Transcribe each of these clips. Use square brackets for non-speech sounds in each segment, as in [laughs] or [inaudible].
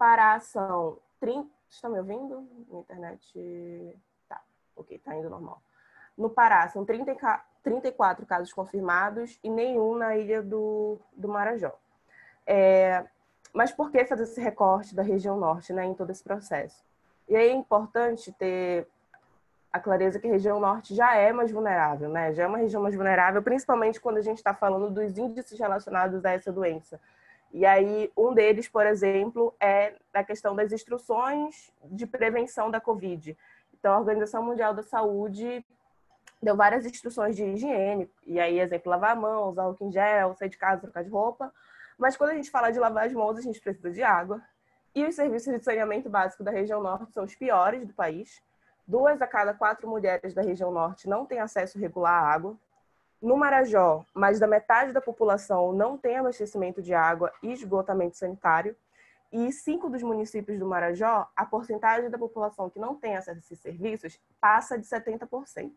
Pará são 30. Estão me ouvindo? Minha internet. Tá, ok, tá indo normal. No Pará são 30, 34 casos confirmados e nenhum na ilha do, do Marajó. É, mas por que fazer esse recorte da região norte né, em todo esse processo? E aí é importante ter a clareza que a região norte já é mais vulnerável, né? Já é uma região mais vulnerável, principalmente quando a gente está falando dos índices relacionados a essa doença. E aí, um deles, por exemplo, é a questão das instruções de prevenção da Covid. Então, a Organização Mundial da Saúde deu várias instruções de higiene, e aí, exemplo, lavar a mão, usar álcool em gel, sair de casa, trocar de roupa. Mas quando a gente fala de lavar as mãos, a gente precisa de água. E os serviços de saneamento básico da região norte são os piores do país. Duas a cada quatro mulheres da região norte não têm acesso regular à água. No Marajó, mais da metade da população não tem abastecimento de água e esgotamento sanitário. E cinco dos municípios do Marajó, a porcentagem da população que não tem acesso a esses serviços passa de 70%.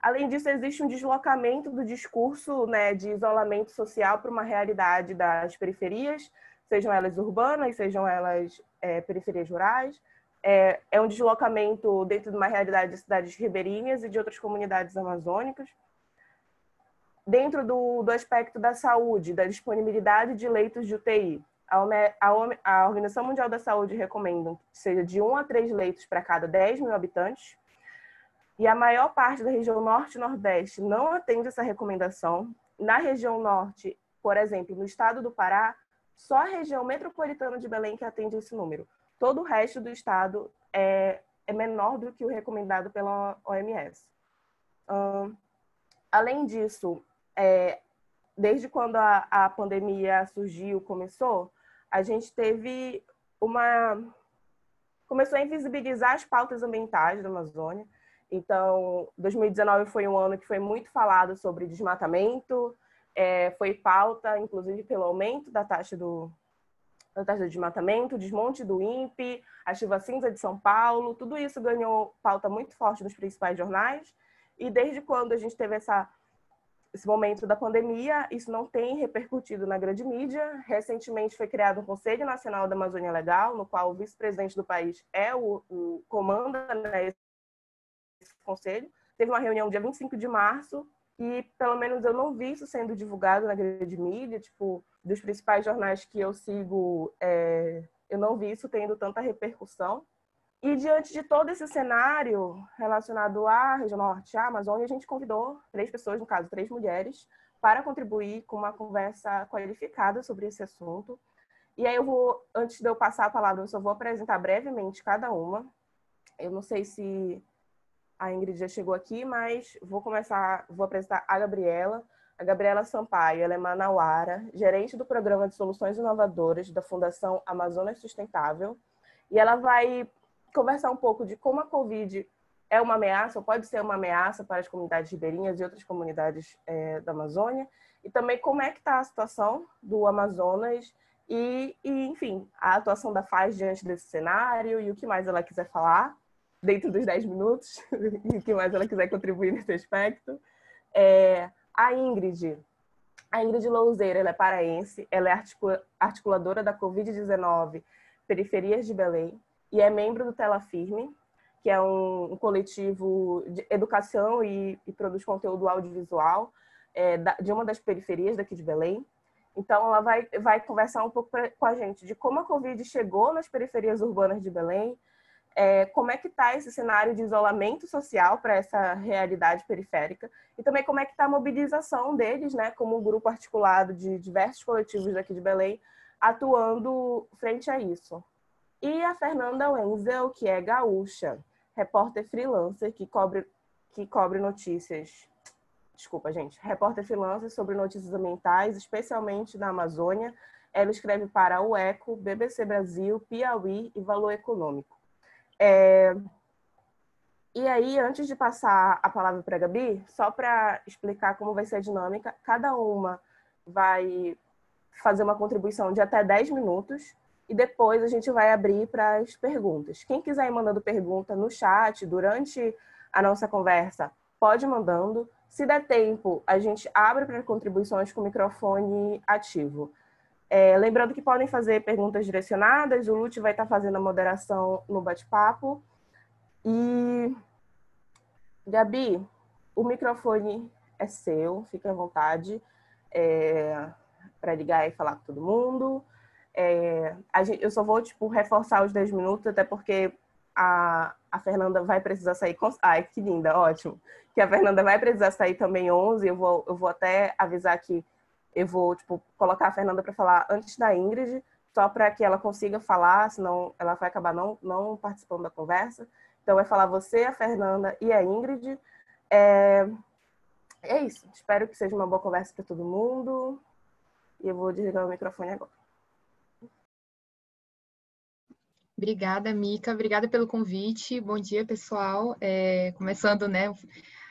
Além disso, existe um deslocamento do discurso né, de isolamento social para uma realidade das periferias, sejam elas urbanas, sejam elas é, periferias rurais, é, é um deslocamento dentro de uma realidade de cidades ribeirinhas e de outras comunidades amazônicas. Dentro do, do aspecto da saúde, da disponibilidade de leitos de UTI, a, a, a Organização Mundial da Saúde recomenda que seja de 1 a 3 leitos para cada 10 mil habitantes, e a maior parte da região norte e nordeste não atende essa recomendação. Na região norte, por exemplo, no estado do Pará, só a região metropolitana de Belém que atende esse número. Todo o resto do estado é, é menor do que o recomendado pela OMS. além disso, é, desde quando a, a pandemia surgiu, começou, a gente teve uma. começou a invisibilizar as pautas ambientais da Amazônia. Então, 2019 foi um ano que foi muito falado sobre desmatamento, é, foi pauta, inclusive, pelo aumento da taxa do, da taxa de desmatamento, desmonte do INPE, a chuva cinza de São Paulo, tudo isso ganhou pauta muito forte nos principais jornais. E desde quando a gente teve essa, esse momento da pandemia, isso não tem repercutido na grande mídia. Recentemente foi criado um Conselho Nacional da Amazônia Legal, no qual o vice-presidente do país é o, o comanda né, esse conselho. Teve uma reunião dia 25 de março e pelo menos eu não vi isso sendo divulgado na grande mídia, tipo, dos principais jornais que eu sigo, é, eu não vi isso tendo tanta repercussão. E diante de todo esse cenário relacionado à região norte, à Amazônia, a gente convidou três pessoas, no caso, três mulheres, para contribuir com uma conversa qualificada sobre esse assunto. E aí eu vou, antes de eu passar a palavra, eu só vou apresentar brevemente cada uma. Eu não sei se a Ingrid já chegou aqui, mas vou começar, vou apresentar a Gabriela. A Gabriela Sampaio, ela é manauara, gerente do Programa de Soluções Inovadoras da Fundação Amazonas Sustentável, e ela vai conversar um pouco de como a Covid é uma ameaça, ou pode ser uma ameaça para as comunidades ribeirinhas e outras comunidades é, da Amazônia, e também como é que está a situação do Amazonas e, e, enfim, a atuação da FAZ diante desse cenário e o que mais ela quiser falar dentro dos 10 minutos, [laughs] e o que mais ela quiser contribuir nesse aspecto. É, a Ingrid, a Ingrid Louzeira, ela é paraense, ela é articuladora da Covid-19 Periferias de Belém e é membro do Tela Firme, que é um, um coletivo de educação e, e produz conteúdo audiovisual é, da, de uma das periferias daqui de Belém. Então, ela vai, vai conversar um pouco pra, com a gente de como a Covid chegou nas periferias urbanas de Belém, é, como é que está esse cenário de isolamento social para essa realidade periférica e também como é que está a mobilização deles, né, como um grupo articulado de diversos coletivos daqui de Belém, atuando frente a isso. E a Fernanda Wenzel, que é gaúcha, repórter freelancer que cobre, que cobre notícias, desculpa gente, repórter freelancer sobre notícias ambientais, especialmente na Amazônia. Ela escreve para o ECO, BBC Brasil, Piauí e Valor Econômico. É... E aí, antes de passar a palavra para a Gabi, só para explicar como vai ser a dinâmica, cada uma vai fazer uma contribuição de até 10 minutos e depois a gente vai abrir para as perguntas. Quem quiser ir mandando pergunta no chat durante a nossa conversa, pode ir mandando. Se der tempo, a gente abre para contribuições com o microfone ativo. É, lembrando que podem fazer perguntas direcionadas, o Lute vai estar fazendo a moderação no bate-papo. E, Gabi, o microfone é seu, fique à vontade é, para ligar e falar com todo mundo. É, gente, eu só vou tipo, reforçar os 10 minutos, até porque a, a Fernanda vai precisar sair. Com... Ai, que linda, ótimo. Que a Fernanda vai precisar sair também 11. Eu vou, eu vou até avisar que eu vou tipo, colocar a Fernanda para falar antes da Ingrid, só para que ela consiga falar, senão ela vai acabar não, não participando da conversa. Então, vai falar você, a Fernanda e a Ingrid. É, é isso. Espero que seja uma boa conversa para todo mundo. E eu vou desligar o microfone agora. Obrigada, Mica. Obrigada pelo convite. Bom dia, pessoal. É, começando, né?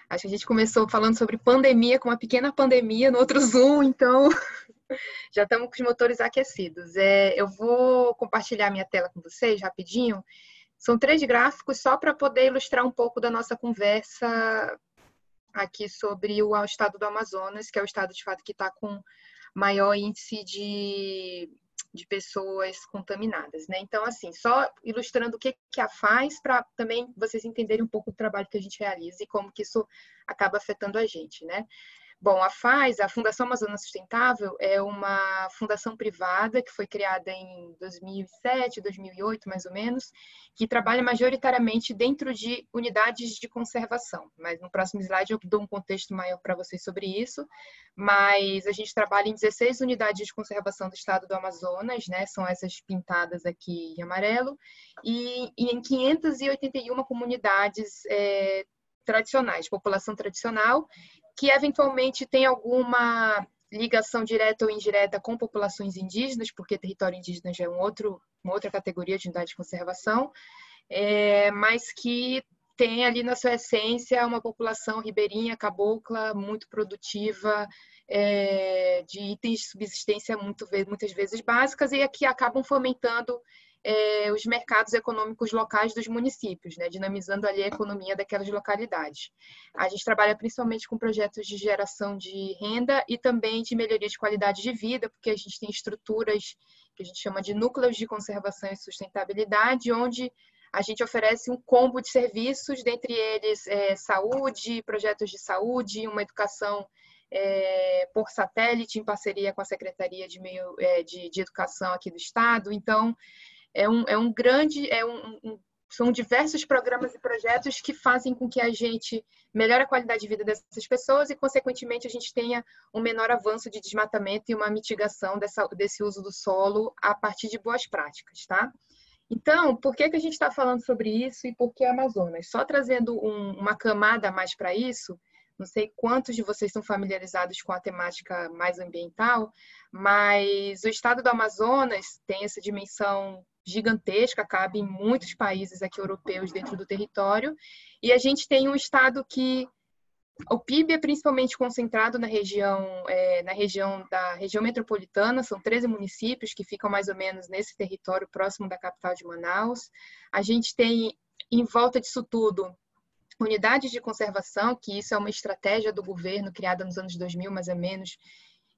Acho que a gente começou falando sobre pandemia, com uma pequena pandemia no outro Zoom, então [laughs] já estamos com os motores aquecidos. É, eu vou compartilhar minha tela com vocês rapidinho. São três gráficos só para poder ilustrar um pouco da nossa conversa aqui sobre o estado do Amazonas, que é o estado de fato que está com maior índice de de pessoas contaminadas, né? Então, assim, só ilustrando o que, que a faz para também vocês entenderem um pouco do trabalho que a gente realiza e como que isso acaba afetando a gente, né? Bom, a FAS, a Fundação Amazônia Sustentável, é uma fundação privada que foi criada em 2007, 2008, mais ou menos, que trabalha majoritariamente dentro de unidades de conservação. Mas no próximo slide eu dou um contexto maior para vocês sobre isso. Mas a gente trabalha em 16 unidades de conservação do estado do Amazonas, né? São essas pintadas aqui em amarelo, e, e em 581 comunidades é, tradicionais, população tradicional, que eventualmente tem alguma ligação direta ou indireta com populações indígenas, porque território indígena já é um outro, uma outra categoria de unidade de conservação, é, mas que tem ali na sua essência uma população ribeirinha, cabocla, muito produtiva, é, de itens de subsistência muito, muitas vezes básicas e que acabam fomentando é, os mercados econômicos locais dos municípios, né, dinamizando ali a economia daquelas localidades. A gente trabalha principalmente com projetos de geração de renda e também de melhoria de qualidade de vida, porque a gente tem estruturas que a gente chama de núcleos de conservação e sustentabilidade, onde a gente oferece um combo de serviços, dentre eles é, saúde, projetos de saúde, uma educação é, por satélite, em parceria com a Secretaria de, Meio, é, de, de Educação aqui do Estado. Então, é um, é um grande, é um, um, são diversos programas e projetos que fazem com que a gente melhore a qualidade de vida dessas pessoas e, consequentemente, a gente tenha um menor avanço de desmatamento e uma mitigação dessa, desse uso do solo a partir de boas práticas, tá? Então, por que, que a gente está falando sobre isso e por que Amazonas? Só trazendo um, uma camada a mais para isso, não sei quantos de vocês estão familiarizados com a temática mais ambiental, mas o estado do Amazonas tem essa dimensão gigantesca, cabe em muitos países aqui europeus dentro do território, e a gente tem um estado que o PIB é principalmente concentrado na região, é, na região da região metropolitana, são 13 municípios que ficam mais ou menos nesse território próximo da capital de Manaus. A gente tem em volta disso tudo unidades de conservação, que isso é uma estratégia do governo criada nos anos 2000, mais ou menos,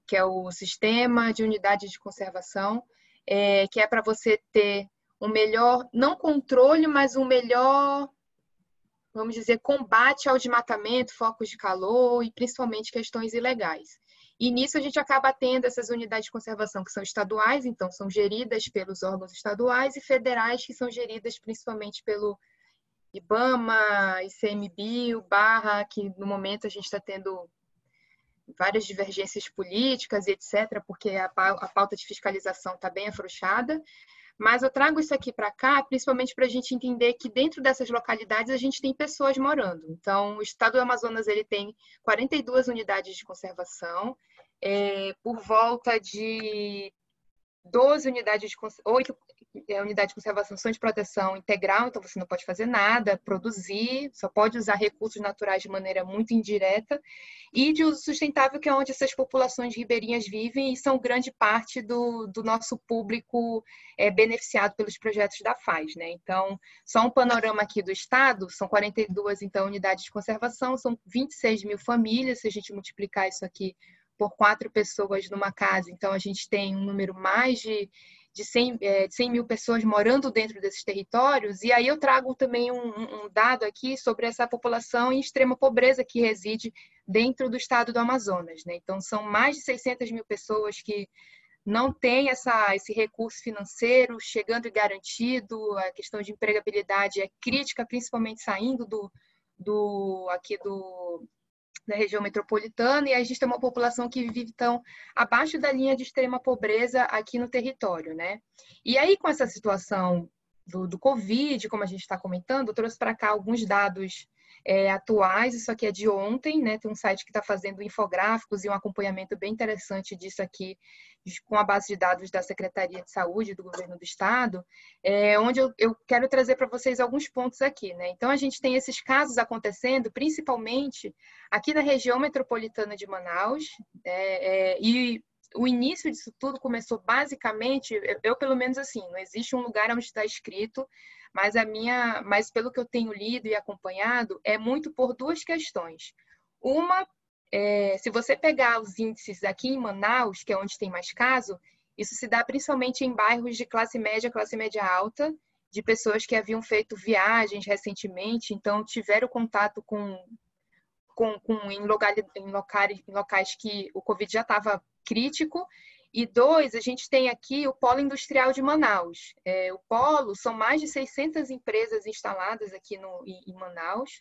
que é o sistema de unidades de conservação, é, que é para você ter um melhor, não controle, mas um melhor, vamos dizer, combate ao desmatamento, focos de calor e principalmente questões ilegais. E nisso a gente acaba tendo essas unidades de conservação que são estaduais, então são geridas pelos órgãos estaduais e federais que são geridas principalmente pelo IBAMA, ICMBio, Barra, que no momento a gente está tendo várias divergências políticas e etc., porque a, pauta de fiscalização está bem afrouxada. Mas eu trago isso aqui para cá, principalmente para a gente entender que dentro dessas localidades a gente tem pessoas morando. Então, o estado do Amazonas ele tem 42 unidades de conservação, é, por volta de 12 unidades de 8 é, unidade de conservação são de proteção integral, então você não pode fazer nada, produzir, só pode usar recursos naturais de maneira muito indireta, e de uso sustentável, que é onde essas populações ribeirinhas vivem e são grande parte do, do nosso público é, beneficiado pelos projetos da FAZ. Né? Então, só um panorama aqui do Estado, são 42 então, unidades de conservação, são 26 mil famílias, se a gente multiplicar isso aqui por quatro pessoas numa casa. Então, a gente tem um número mais de, de, 100, é, de 100 mil pessoas morando dentro desses territórios. E aí eu trago também um, um dado aqui sobre essa população em extrema pobreza que reside dentro do estado do Amazonas. Né? Então, são mais de 600 mil pessoas que não têm essa, esse recurso financeiro chegando e garantido, a questão de empregabilidade é crítica, principalmente saindo do, do aqui do, da região metropolitana, e a gente tem uma população que vive, então, abaixo da linha de extrema pobreza aqui no território, né? E aí, com essa situação do, do Covid, como a gente está comentando, eu trouxe para cá alguns dados é, atuais, isso aqui é de ontem, né? Tem um site que está fazendo infográficos e um acompanhamento bem interessante disso aqui, com a base de dados da Secretaria de Saúde do Governo do Estado, é, onde eu, eu quero trazer para vocês alguns pontos aqui, né? Então, a gente tem esses casos acontecendo, principalmente aqui na região metropolitana de Manaus, é, é e o início disso tudo começou basicamente, eu pelo menos assim, não existe um lugar onde está escrito mas a minha, mas pelo que eu tenho lido e acompanhado, é muito por duas questões. Uma, é, se você pegar os índices aqui em Manaus, que é onde tem mais caso, isso se dá principalmente em bairros de classe média, classe média alta, de pessoas que haviam feito viagens recentemente, então tiveram contato com, com, com em, locais, em locais que o Covid já estava crítico e dois, a gente tem aqui o Polo Industrial de Manaus. É, o Polo são mais de 600 empresas instaladas aqui no, em Manaus.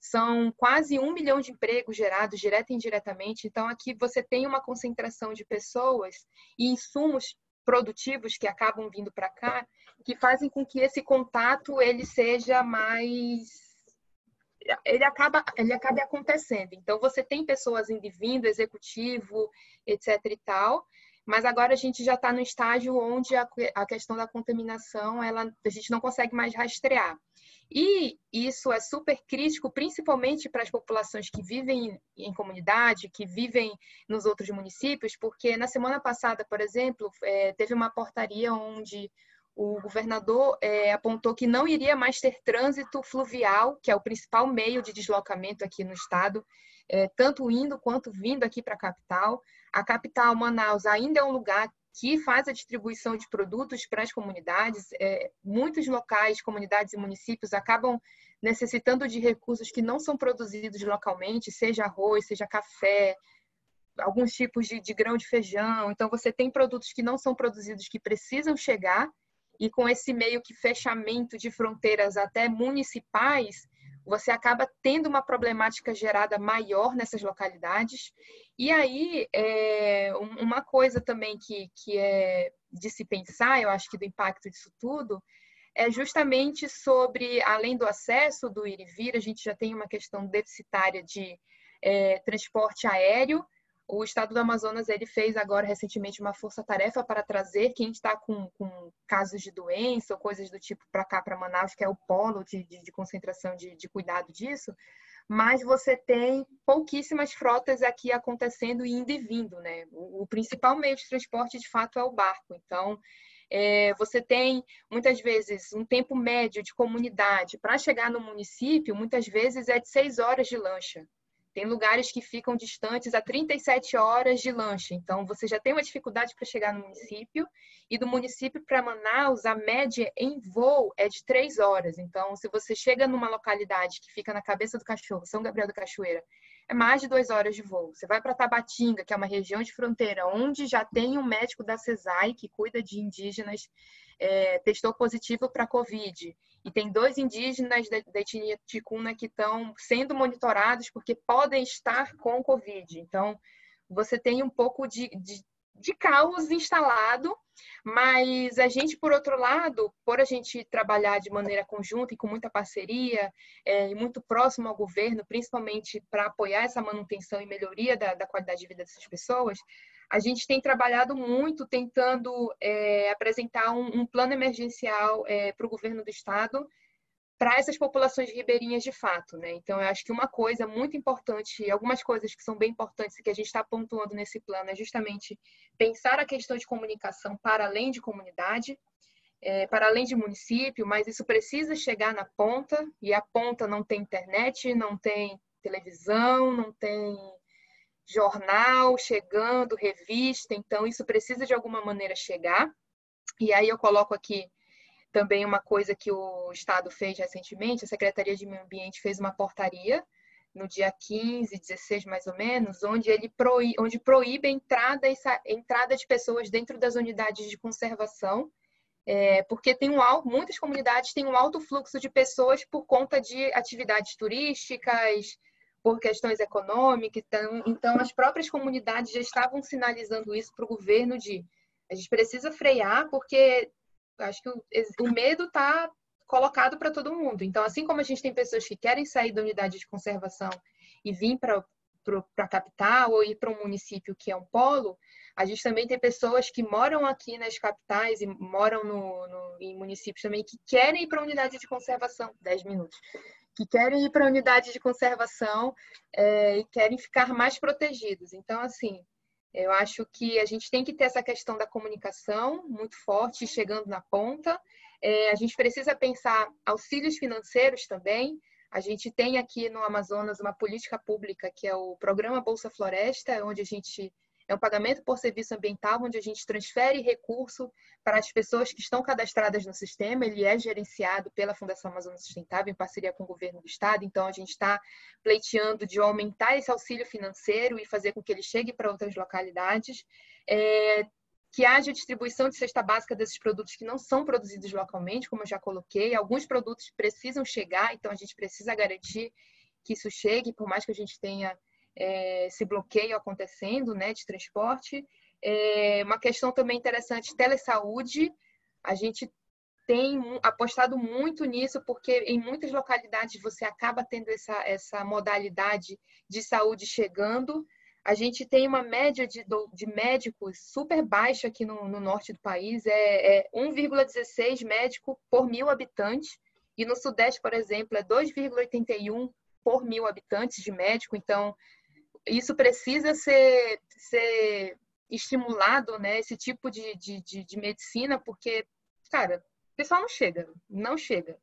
São quase um milhão de empregos gerados direta e indiretamente. Então, aqui você tem uma concentração de pessoas e insumos produtivos que acabam vindo para cá, que fazem com que esse contato ele seja mais ele acaba ele acabe acontecendo. Então você tem pessoas indo e vindo, executivo, etc e tal, mas agora a gente já está no estágio onde a, a questão da contaminação ela, a gente não consegue mais rastrear. E isso é super crítico, principalmente para as populações que vivem em comunidade, que vivem nos outros municípios, porque na semana passada, por exemplo, é, teve uma portaria onde o governador é, apontou que não iria mais ter trânsito fluvial, que é o principal meio de deslocamento aqui no estado, é, tanto indo quanto vindo aqui para a capital. A capital, Manaus, ainda é um lugar que faz a distribuição de produtos para as comunidades. É, muitos locais, comunidades e municípios acabam necessitando de recursos que não são produzidos localmente, seja arroz, seja café, alguns tipos de, de grão de feijão. Então, você tem produtos que não são produzidos que precisam chegar e com esse meio que fechamento de fronteiras até municipais, você acaba tendo uma problemática gerada maior nessas localidades. E aí, é, uma coisa também que, que é de se pensar, eu acho que do impacto disso tudo, é justamente sobre, além do acesso do ir e vir, a gente já tem uma questão deficitária de é, transporte aéreo, o Estado do Amazonas ele fez agora recentemente uma força-tarefa para trazer quem está com, com, casos de doença ou coisas do tipo para cá, para Manaus, que é o polo de, de, de concentração de, de, cuidado disso. Mas você tem pouquíssimas frotas aqui acontecendo indo e vindo, né? O, o principal meio de transporte, de fato, é o barco. Então, é, você tem muitas vezes um tempo médio de comunidade para chegar no município, muitas vezes é de seis horas de lancha. Tem lugares que ficam distantes a 37 horas de lancha, então você já tem uma dificuldade para chegar no município. E do município para Manaus, a média em voo é de 3 horas. Então, se você chega numa localidade que fica na cabeça do cachorro, São Gabriel da Cachoeira, é mais de 2 horas de voo. Você vai para Tabatinga, que é uma região de fronteira, onde já tem um médico da CESAI que cuida de indígenas é, testou positivo para Covid. E tem dois indígenas da, etnia ticuna que estão sendo monitorados porque podem estar com Covid. Então, você tem um pouco de, de, de caos instalado, mas a gente, por outro lado, por a gente trabalhar de maneira conjunta e com muita parceria, é, e muito próximo ao governo, principalmente para apoiar essa manutenção e melhoria da, da qualidade de vida dessas pessoas, a gente tem trabalhado muito tentando é, apresentar um, um, plano emergencial é, para o governo do estado para essas populações ribeirinhas de fato, né? Então, eu acho que uma coisa muito importante, algumas coisas que são bem importantes que a gente está pontuando nesse plano é justamente pensar a questão de comunicação para além de comunidade, é, para além de município, mas isso precisa chegar na ponta, e a ponta não tem internet, não tem televisão, não tem jornal chegando, revista, então isso precisa de alguma maneira chegar. E aí eu coloco aqui também uma coisa que o Estado fez recentemente, a Secretaria de Meio Ambiente fez uma portaria no dia 15, 16 mais ou menos, onde ele proíbe, onde proíbe a entrada, entrada de pessoas dentro das unidades de conservação, é, porque tem um muitas comunidades têm um alto fluxo de pessoas por conta de atividades turísticas, por questões econômicas. Então, então as próprias comunidades já estavam sinalizando isso para o governo de a gente precisa frear porque acho que o, o medo está colocado para todo mundo. Então, assim como a gente tem pessoas que querem sair da unidade de conservação e vir para a capital ou ir para um município que é um polo, a gente também tem pessoas que moram aqui nas capitais e moram no, no em municípios também que querem ir para a unidade de conservação. 10 minutos que querem ir para a unidade de conservação é, e querem ficar mais protegidos. Então, assim, eu acho que a gente tem que ter essa questão da comunicação muito forte, chegando na ponta. É, a gente precisa pensar auxílios financeiros também. A gente tem aqui no Amazonas uma política pública que é o Programa Bolsa Floresta, onde a gente é um pagamento por serviço ambiental, onde a gente transfere recurso para as pessoas que estão cadastradas no sistema. Ele é gerenciado pela Fundação Amazônia Sustentável, em parceria com o governo do estado. Então, a gente está pleiteando de aumentar esse auxílio financeiro e fazer com que ele chegue para outras localidades. É, que haja distribuição de cesta básica desses produtos que não são produzidos localmente, como eu já coloquei. Alguns produtos precisam chegar, então a gente precisa garantir que isso chegue, por mais que a gente tenha é, esse bloqueio acontecendo né, de transporte. É, uma questão também interessante, telesaúde. A gente tem apostado muito nisso, porque em muitas localidades você acaba tendo essa, essa modalidade de saúde chegando. A gente tem uma média de, de médicos super baixa aqui no, no norte do país, é, é 1,16 médico por mil habitantes, e no sudeste, por exemplo, é 2,81 por mil habitantes de médico. Então, isso precisa ser, ser estimulado, né? Esse tipo de, de, de, de medicina, porque, cara, o pessoal não chega, não chega.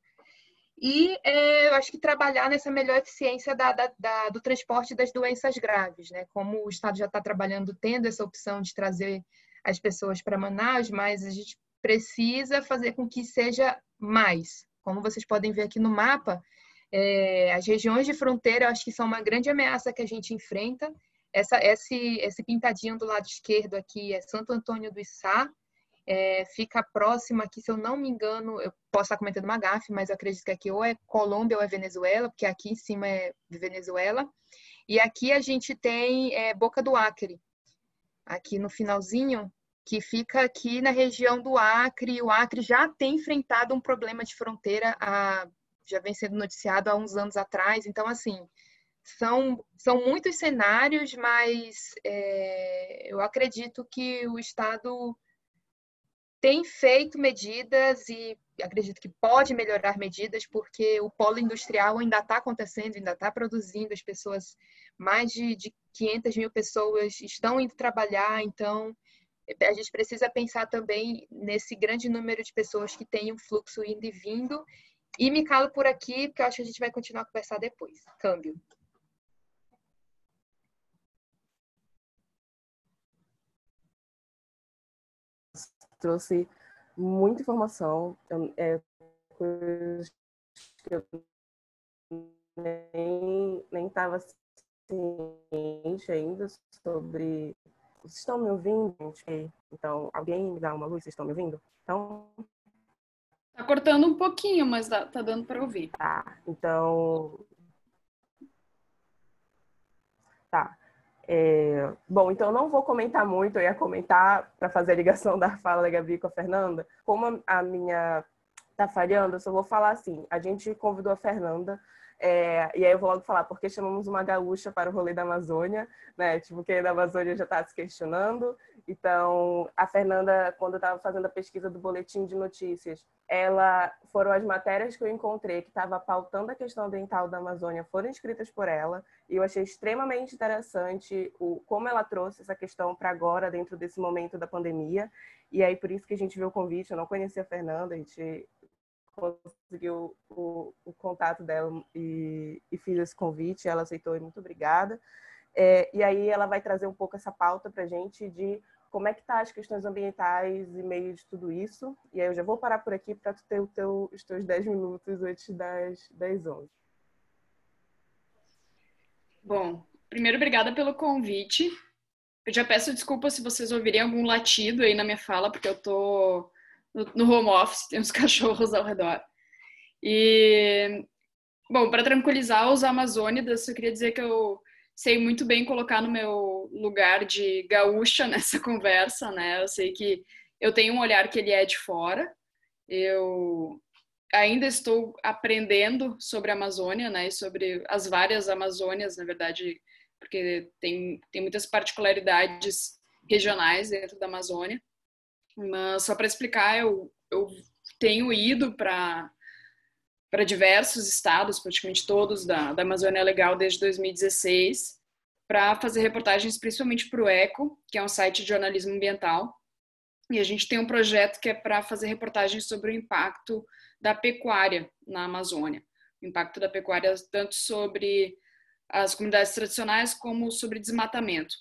E é, eu acho que trabalhar nessa melhor eficiência da, da, da, do transporte das doenças graves, né? Como o Estado já está trabalhando, tendo essa opção de trazer as pessoas para Manaus, mas a gente precisa fazer com que seja mais. Como vocês podem ver aqui no mapa, é, as regiões de fronteira, eu acho que são uma grande ameaça que a gente enfrenta. Essa, esse, esse pintadinho do lado esquerdo aqui é Santo Antônio do Içá, é, fica próximo aqui, se eu não me engano, eu posso estar comentando uma gafe, mas eu acredito que aqui ou é Colômbia ou é Venezuela, porque aqui em cima é Venezuela. E aqui a gente tem é, Boca do Acre, aqui no finalzinho, que fica aqui na região do Acre. O Acre já tem enfrentado um problema de fronteira há já vem sendo noticiado há uns anos atrás. Então, assim, são, são muitos cenários, mas é, eu acredito que o Estado tem feito medidas e acredito que pode melhorar medidas, porque o polo industrial ainda está acontecendo, ainda está produzindo, as pessoas, mais de, de 500 mil pessoas estão indo trabalhar, então a gente precisa pensar também nesse grande número de pessoas que têm um fluxo indo e vindo e me calo por aqui, porque eu acho que a gente vai continuar a conversar depois. Câmbio. Trouxe muita informação, é, coisas que eu nem estava ciente ainda sobre. Vocês estão me ouvindo? Então, alguém me dá uma luz? Vocês estão me ouvindo? Então, Tá cortando um pouquinho, mas tá, dando para ouvir. Tá, então. Tá. É... Bom, então não vou comentar muito, eu ia comentar para fazer a ligação [laughs] da fala da Gabi com a Fernanda. Como a minha tá falhando, eu só vou falar assim: a gente convidou a Fernanda é, e aí eu vou logo falar, porque chamamos uma gaúcha para o rolê da Amazônia, né? Tipo, quem é da Amazônia já está se questionando. Então, a Fernanda, quando eu estava fazendo a pesquisa do boletim de notícias, ela foram as matérias que eu encontrei que estava pautando a questão ambiental da Amazônia, foram escritas por ela, e eu achei extremamente interessante o como ela trouxe essa questão para agora, dentro desse momento da pandemia. E aí, por isso que a gente viu o convite, eu não conhecia a Fernanda, a gente conseguiu o, o contato dela e, e, fiz esse convite. Ela aceitou e muito obrigada. É, e aí ela vai trazer um pouco essa pauta para a gente de como é que tá as questões ambientais e meio de tudo isso. E aí eu já vou parar por aqui para tu ter teu, os teus 10 minutos antes das 10, 11. Bom, primeiro, obrigada pelo convite. Eu já peço desculpa se vocês ouvirem algum latido aí na minha fala, porque eu tô no, home office, tem uns [laughs] cachorros ao redor. E, bom, para tranquilizar os amazônidas, eu queria dizer que eu sei muito bem colocar no meu lugar de gaúcha [laughs] nessa conversa, né? Eu sei que eu tenho um olhar que ele é de fora. Eu ainda estou aprendendo sobre a Amazônia, né? E sobre as várias Amazônias, na verdade, porque tem, tem muitas particularidades regionais dentro da Amazônia. Mas só para explicar, eu, eu tenho ido para para diversos estados, praticamente todos da, da Amazônia Legal desde 2016, para fazer reportagens principalmente para o ECO, que é um site de jornalismo ambiental. E a gente tem um projeto que é para fazer reportagens sobre o impacto da pecuária na Amazônia. O impacto da pecuária tanto sobre as comunidades tradicionais como sobre desmatamento.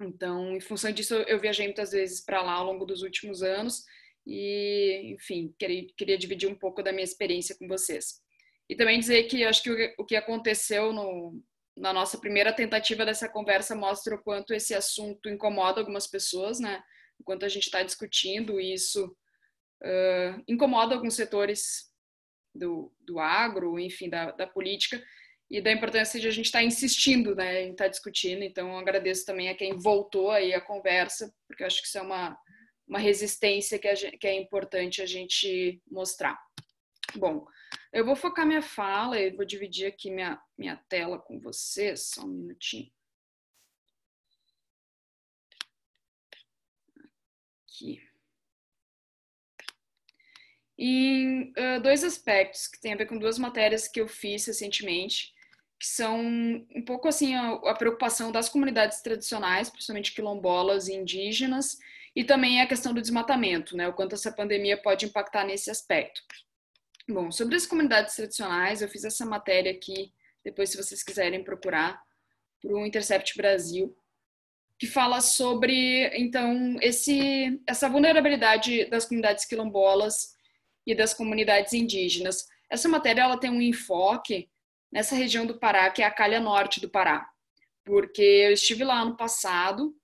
Então, em função disso, eu viajei muitas vezes para lá ao longo dos últimos anos e, enfim, queria, queria dividir um pouco da minha experiência com vocês. E também dizer que acho que o, que aconteceu no, na nossa primeira tentativa dessa conversa mostra o quanto esse assunto incomoda algumas pessoas, né? Enquanto a gente está discutindo isso, uh, incomoda alguns setores do, do agro, enfim, da, da política, e da importância de a gente estar tá insistindo, né, em estar tá discutindo. Então, agradeço também a quem voltou aí a conversa, porque eu acho que isso é uma, uma resistência que, gente, que é importante a gente mostrar. Bom, eu vou focar minha fala e vou dividir aqui minha, minha tela com vocês, só um minutinho. Aqui. Em uh, dois aspectos que tem a ver com duas matérias que eu fiz recentemente, que são um pouco assim a, a preocupação das comunidades tradicionais, principalmente quilombolas e indígenas, e também a questão do desmatamento, né? O quanto essa pandemia pode impactar nesse aspecto. Bom, sobre as comunidades tradicionais, eu fiz essa matéria aqui, depois se vocês quiserem procurar, para o Intercept Brasil, que fala sobre, então, esse, essa vulnerabilidade das comunidades quilombolas e das comunidades indígenas. Essa matéria ela tem um enfoque nessa região do Pará, que é a calha norte do Pará, porque eu estive lá no passado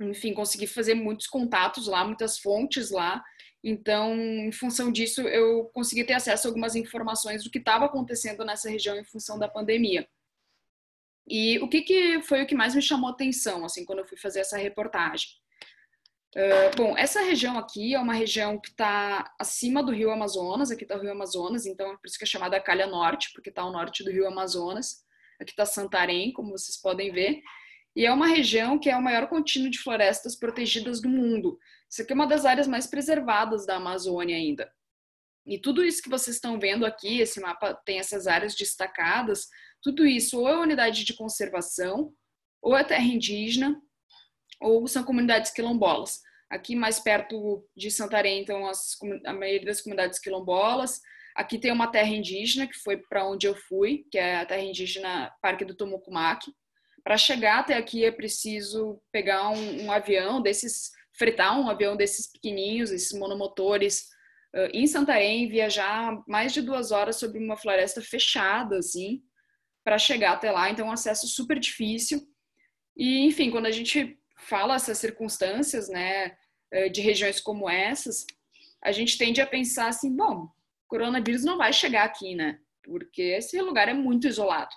enfim, consegui fazer muitos contatos lá, muitas fontes lá. Então, em função disso, eu consegui ter acesso a algumas informações do que estava acontecendo nessa região em função da pandemia. E o que, que foi o que mais me chamou atenção, assim, quando eu fui fazer essa reportagem? Uh, bom, essa região aqui é uma região que está acima do Rio Amazonas, aqui está o Rio Amazonas, então é por isso que é chamada Calha Norte, porque está ao norte do Rio Amazonas. Aqui está Santarém, como vocês podem ver, e é uma região que é o maior contínuo de florestas protegidas do mundo. Isso aqui é uma das áreas mais preservadas da Amazônia ainda. E tudo isso que vocês estão vendo aqui, esse mapa tem essas áreas destacadas, tudo isso ou é unidade de conservação, ou é terra indígena, ou são comunidades quilombolas. Aqui mais perto de Santarém, então, as, a maioria das comunidades quilombolas. Aqui tem uma terra indígena, que foi para onde eu fui, que é a terra indígena Parque do Tomocumaque. Para chegar até aqui é preciso pegar um, um, avião desses, fretar um avião desses pequenininhos, esses monomotores, uh, em Santarém, viajar mais de duas horas sobre uma floresta fechada, assim, para chegar até lá. Então, um acesso super difícil. E, enfim, quando a gente fala essas circunstâncias, né, de regiões como essas, a gente tende a pensar assim, bom, coronavírus não vai chegar aqui, né? Porque esse lugar é muito isolado.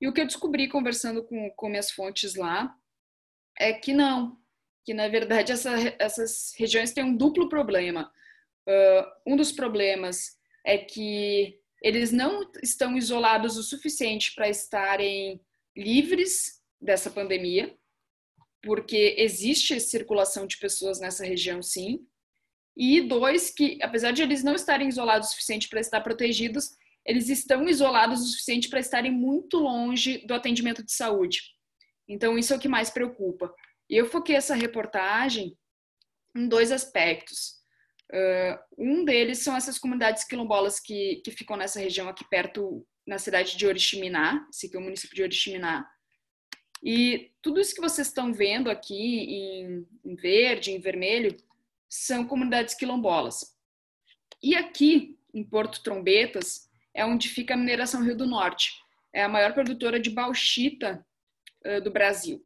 E o que eu descobri conversando com, com minhas fontes lá é que não, que na verdade essa, essas regiões têm um duplo problema. Uh, um dos problemas é que eles não estão isolados o suficiente para estarem livres dessa pandemia, porque existe circulação de pessoas nessa região, sim. E dois, que apesar de eles não estarem isolados o suficiente para estar protegidos, eles estão isolados o suficiente para estarem muito longe do atendimento de saúde. Então, isso é o que mais preocupa. E eu foquei essa reportagem em dois aspectos. Uh, um deles são essas comunidades quilombolas que, que ficam nessa região aqui perto, na cidade de Oriximiná, esse aqui é o município de Oriximiná, E tudo isso que vocês estão vendo aqui em, verde, em vermelho, são comunidades quilombolas. E aqui, em Porto Trombetas, é onde fica a mineração Rio do Norte. É a maior produtora de bauxita do Brasil.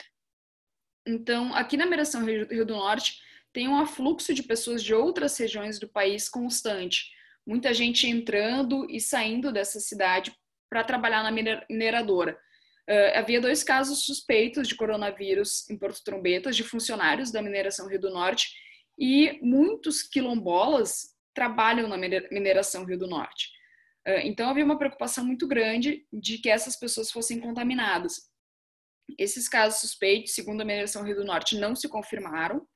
Então, aqui na mineração Rio do Norte, tem um afluxo de pessoas de outras regiões do país constante. Muita gente entrando e saindo dessa cidade para trabalhar na mineradora. Uh, havia dois casos suspeitos de coronavírus em Porto Trombetas, de funcionários da mineração Rio do Norte, e muitos quilombolas trabalham na mineração Rio do Norte. Uh, então havia uma preocupação muito grande de que essas pessoas fossem contaminadas. Esses casos suspeitos, segundo a mineração Rio do Norte, não se confirmaram.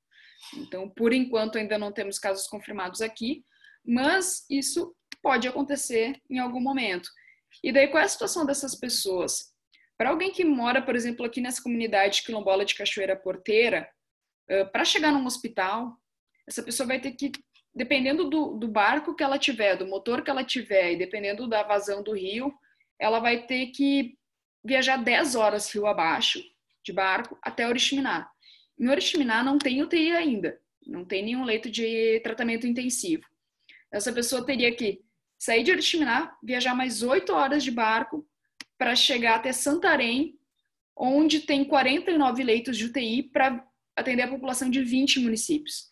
Então, por enquanto, ainda não temos casos confirmados aqui, mas isso pode acontecer em algum momento. E daí, qual é a situação dessas pessoas? Para alguém que mora, por exemplo, aqui nessa comunidade quilombola de Cachoeira Porteira, para chegar num hospital, essa pessoa vai ter que, dependendo do, do barco que ela tiver, do motor que ela tiver e dependendo da vazão do rio, ela vai ter que viajar 10 horas rio abaixo de barco até Oriximiná. Em Oriximiná não tem UTI ainda, não tem nenhum leito de tratamento intensivo. Essa pessoa teria que sair de Oriximiná, viajar mais 8 horas de barco para chegar até Santarém, onde tem 49 leitos de UTI para atender a população de 20 municípios.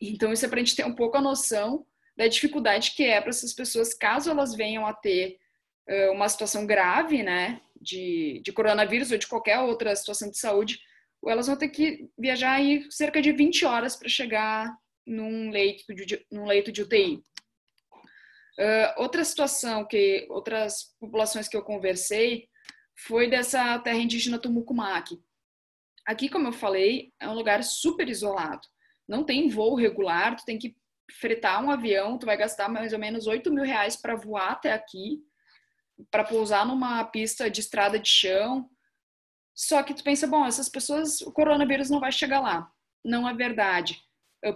Então, isso é para a gente ter um pouco a noção da dificuldade que é para essas pessoas, caso elas venham a ter uh, uma situação grave, né, de, de coronavírus ou de qualquer outra situação de saúde, elas vão ter que viajar aí cerca de 20 horas para chegar num leito de, num leito de UTI. Uh, outra situação que outras populações que eu conversei foi dessa terra indígena Tumucumaque. Aqui, como eu falei, é um lugar super isolado. Não tem voo regular, tu tem que fretar um avião, tu vai gastar mais ou menos 8 mil reais para voar até aqui, para pousar numa pista de estrada de chão. Só que tu pensa, bom, essas pessoas, o coronavírus não vai chegar lá. Não é verdade.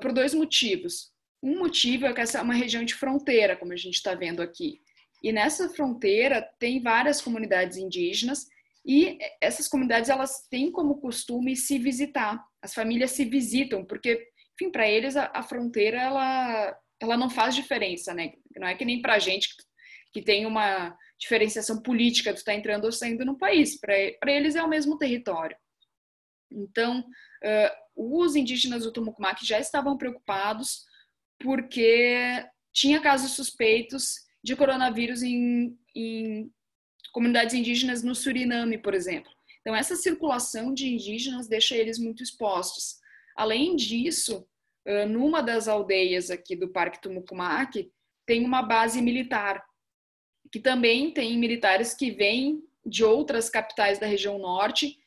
Por dois motivos. Um motivo é que essa é uma região de fronteira, como a gente está vendo aqui. E nessa fronteira tem várias comunidades indígenas e essas comunidades elas têm como costume se visitar. As famílias se visitam porque, enfim, para eles a, a, fronteira ela ela não faz diferença, né? Não é que nem para a gente que, que tem uma diferenciação política, tu está entrando ou saindo no país. Para eles é o mesmo território. Então, uh, os indígenas do Tumucumac já estavam preocupados porque tinha casos suspeitos de coronavírus em, em comunidades indígenas no Suriname, por exemplo. Então, essa circulação de indígenas deixa eles muito expostos. Além disso, numa das aldeias aqui do Parque Tumucumac, tem uma base militar, que também tem militares que vêm de outras capitais da região norte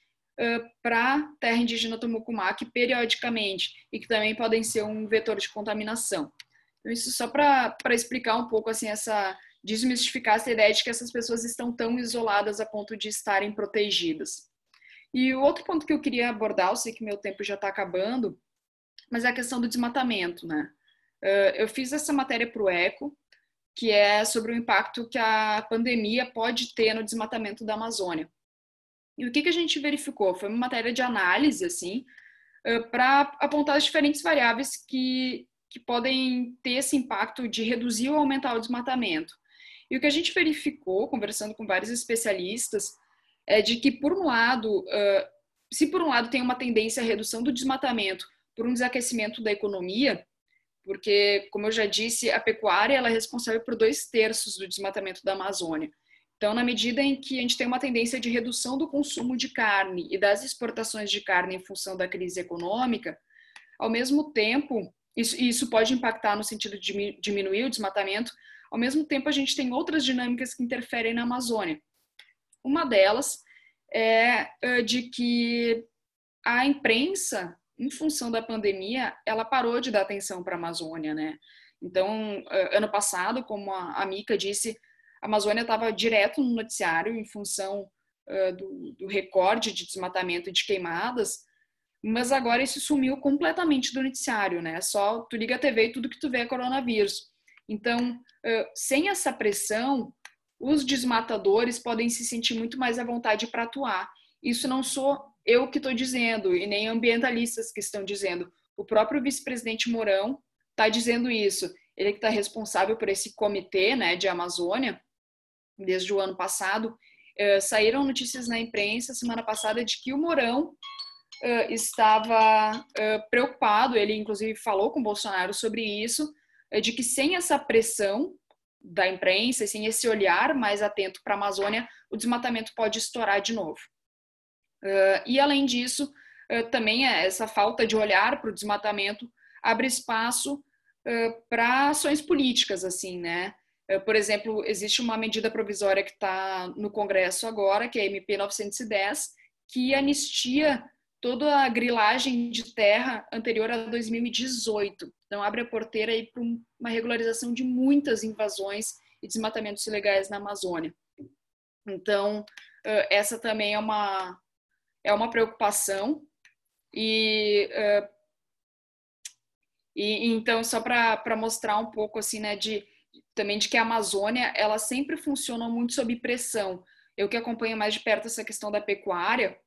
para a terra indígena Tumucumac periodicamente e que também podem ser um vetor de contaminação. Então, isso só para explicar um pouco assim essa desmistificar essa ideia de que essas pessoas estão tão isoladas a ponto de estarem protegidas. E o outro ponto que eu queria abordar, eu sei que meu tempo já está acabando, mas é a questão do desmatamento, né? Eu fiz essa matéria para o ECO, que é sobre o impacto que a pandemia pode ter no desmatamento da Amazônia. E o que, que a gente verificou? Foi uma matéria de análise, assim, para apontar as diferentes variáveis que, que podem ter esse impacto de reduzir ou aumentar o desmatamento. E o que a gente verificou, conversando com vários especialistas, é de que, por um lado, se por um lado tem uma tendência à redução do desmatamento por um desaquecimento da economia, porque, como eu já disse, a pecuária ela é responsável por dois terços do desmatamento da Amazônia. Então, na medida em que a gente tem uma tendência de redução do consumo de carne e das exportações de carne em função da crise econômica, ao mesmo tempo, isso, isso pode impactar no sentido de diminuir o desmatamento, ao mesmo tempo a gente tem outras dinâmicas que interferem na Amazônia. Uma delas é, é de que a imprensa, em função da pandemia, ela parou de dar atenção para a Amazônia, né? Então, ano passado, como a Mica disse, a Amazônia estava direto no noticiário em função uh, do, do, recorde de desmatamento e de queimadas, mas agora isso sumiu completamente do noticiário, né? Só tu liga a TV e tudo que tu vê é coronavírus. Então, uh, sem essa pressão, os desmatadores podem se sentir muito mais à vontade para atuar. Isso não só eu que estou dizendo e nem ambientalistas que estão dizendo. O próprio vice-presidente Mourão está dizendo isso. Ele que está responsável por esse comitê né, de Amazônia desde o ano passado. Uh, saíram notícias na imprensa semana passada de que o Mourão uh, estava uh, preocupado, ele inclusive falou com o Bolsonaro sobre isso, de que sem essa pressão da imprensa, sem esse olhar mais atento para a Amazônia, o desmatamento pode estourar de novo. e além disso, também é essa falta de olhar para o desmatamento abre espaço para ações políticas, assim, né? Por exemplo, existe uma medida provisória que está no Congresso agora, que é a MP 910, que anistia toda a grilagem de terra anterior a 2018. Então, abre a porteira aí para uma regularização de muitas invasões e desmatamentos ilegais na Amazônia. Então, essa também é uma, é uma preocupação. E e então só para mostrar um pouco assim, né, de também de que a Amazônia ela sempre funciona muito sob pressão. Eu que acompanho mais de perto essa questão da pecuária,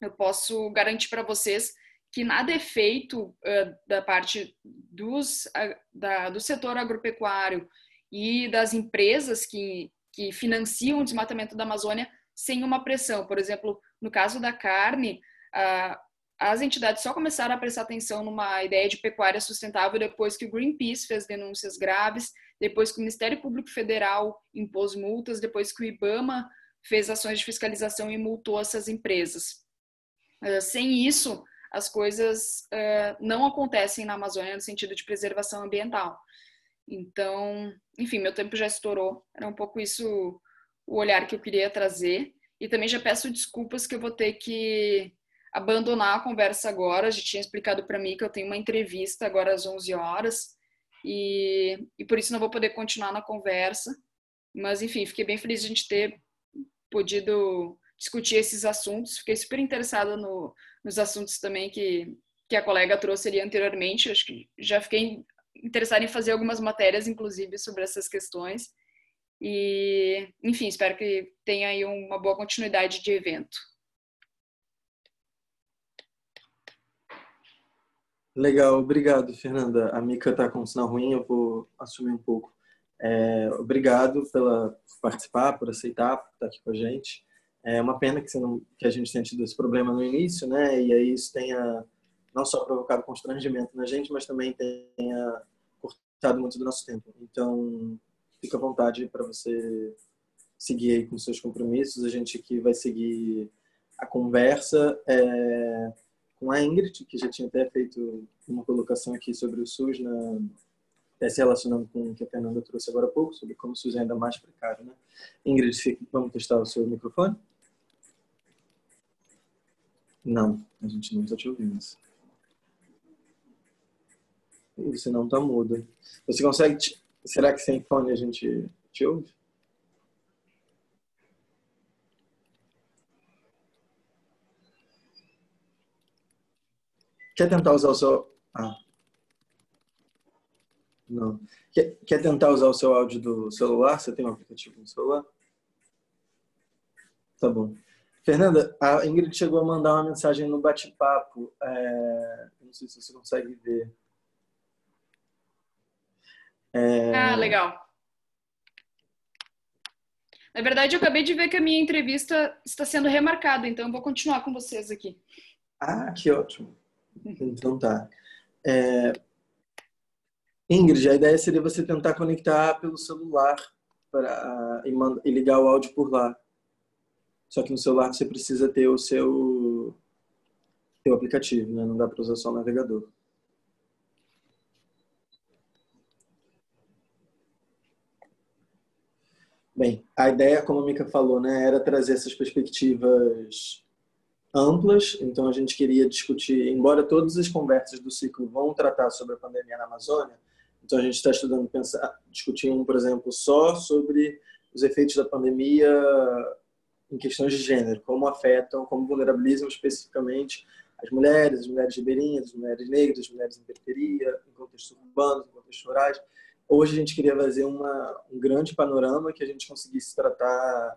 eu posso garantir para vocês que nada é feito uh, da parte dos, uh, da, do setor agropecuário e das empresas que, que financiam o desmatamento da Amazônia sem uma pressão. Por exemplo, no caso da carne, uh, as entidades só começaram a prestar atenção numa ideia de pecuária sustentável depois que o Greenpeace fez denúncias graves, depois que o Ministério Público Federal impôs multas, depois que o IBAMA fez ações de fiscalização e multou essas empresas. Uh, sem isso, as coisas uh, não acontecem na Amazônia no sentido de preservação ambiental. Então, enfim, meu tempo já estourou. Era um pouco isso o olhar que eu queria trazer. E também já peço desculpas que eu vou ter que abandonar a conversa agora. Já tinha explicado para mim que eu tenho uma entrevista agora às 11 horas e, e por isso não vou poder continuar na conversa. Mas, enfim, fiquei bem feliz de a gente ter podido discutir esses assuntos. Fiquei super interessada no, nos assuntos também que, que a colega trouxe ali anteriormente. Acho que já fiquei interessada em fazer algumas matérias, inclusive, sobre essas questões. E, enfim, espero que tenha aí uma boa continuidade de evento. Legal, obrigado, Fernanda. A Mica está com um sinal ruim, eu vou assumir um pouco. É, obrigado pela participar, por aceitar, por estar aqui com a gente. É uma pena que, não, que a gente tenha tido esse problema no início, né? E aí isso tenha não só provocado constrangimento na gente, mas também tenha cortado muito do nosso tempo. Então, fica à vontade para você seguir aí com seus compromissos. A gente aqui vai seguir a conversa. É com a Ingrid, que já tinha até feito uma colocação aqui sobre o SUS, na, até se relacionando com o que a Fernanda trouxe agora há pouco, sobre como o SUS é ainda mais precário. Né? Ingrid, vamos testar o seu microfone? Não, a gente não está te ouvindo. Você não está mudo. Você consegue. Te... Será que sem fone a gente te ouve? Quer tentar usar o seu. Ah. Não. Quer, quer tentar usar o seu áudio do celular? Você tem um aplicativo no celular? Tá bom. Fernanda, a Ingrid chegou a mandar uma mensagem no bate-papo. É... Não sei se você consegue ver. É... Ah, legal. Na verdade, eu acabei de ver que a minha entrevista está sendo remarcada, então eu vou continuar com vocês aqui. Ah, que ótimo. Então tá. É... Ingrid, a ideia seria você tentar conectar pelo celular para e, manda, e ligar o áudio por lá. Só que no celular você precisa ter o seu, seu aplicativo, né? Não dá para usar só o navegador. Bem, a ideia, como a Mika falou, né, era trazer essas perspectivas amplas, então a gente queria discutir, embora todas as conversas do ciclo vão tratar sobre a pandemia na Amazônia, então a gente está estudando pensar, discutir um, por exemplo, só sobre os efeitos da pandemia em questões de gênero, como afetam, como vulnerabilizam especificamente as mulheres, as mulheres ribeirinhas, as mulheres negras, as mulheres em periferia, em contextos urbanos, em contextos rurais. Hoje a gente queria fazer uma, um grande panorama que a gente conseguisse tratar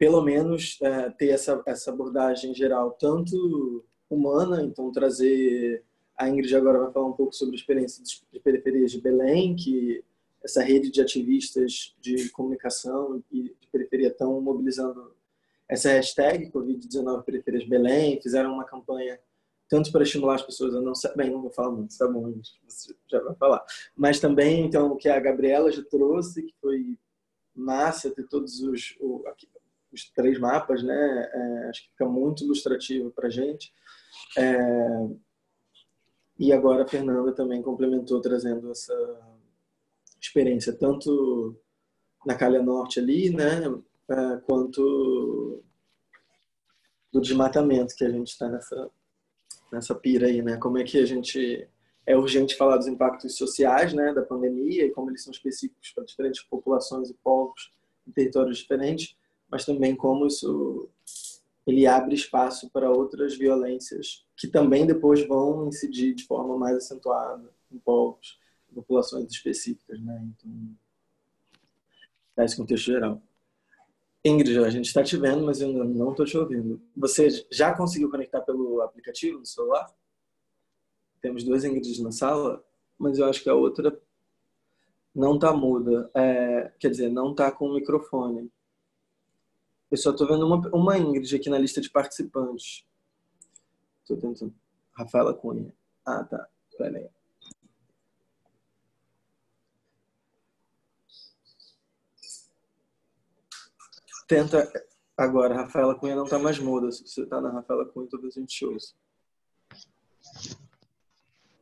pelo menos é, ter essa, essa abordagem geral, tanto humana, então trazer. A Ingrid agora vai falar um pouco sobre a experiência de periferias de Belém, que essa rede de ativistas de comunicação e de periferia estão mobilizando essa hashtag Covid-19 Periferias Belém, fizeram uma campanha tanto para estimular as pessoas a não bem não vou falar muito tá bom você já vai falar mas também então o que a Gabriela já trouxe que foi massa ter todos os os três mapas né? É, acho que fica muito ilustrativo para gente. É, e agora a Fernanda também complementou trazendo essa experiência tanto na Calha Norte ali né é, quanto do desmatamento que a gente está nessa nessa pira aí, né? Como é que a gente é urgente falar dos impactos sociais, né, da pandemia e como eles são específicos para diferentes populações e povos em territórios diferentes, mas também como isso ele abre espaço para outras violências que também depois vão incidir de forma mais acentuada em povos, em populações específicas, né? Então, dá esse contexto geral. Ingrid, a gente está te vendo, mas eu não estou te ouvindo. Você já conseguiu conectar pelo aplicativo no celular? Temos duas Ingrids na sala, mas eu acho que a outra não está muda. É, quer dizer, não está com o microfone. Eu só estou vendo uma, uma Ingrid aqui na lista de participantes. Estou tentando. Rafaela Cunha. Ah, tá. Pera aí. Tenta agora, Rafaela Cunha não está mais muda. Se você está na Rafaela Cunha, talvez a gente ouça.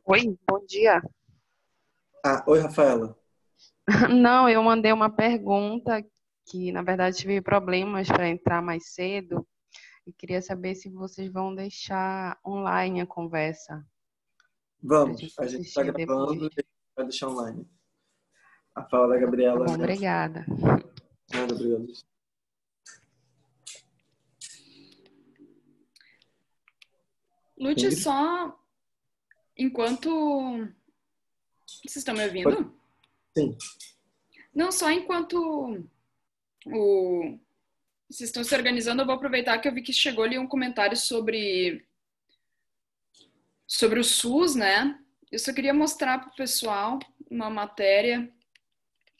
Oi, bom dia. Ah, oi, Rafaela. [laughs] Não, eu mandei uma pergunta que, na verdade, tive problemas para entrar mais cedo e queria saber se vocês vão deixar online a conversa. Vamos, a gente está gravando e vai deixar online. A fala da Gabriela. Tá bom, obrigada. Nada, obrigado. Lute, só enquanto. Vocês estão me ouvindo? Sim. Não, só enquanto o... vocês estão se organizando, eu vou aproveitar que eu vi que chegou ali um comentário sobre sobre o SUS, né? Eu só queria mostrar para o pessoal uma matéria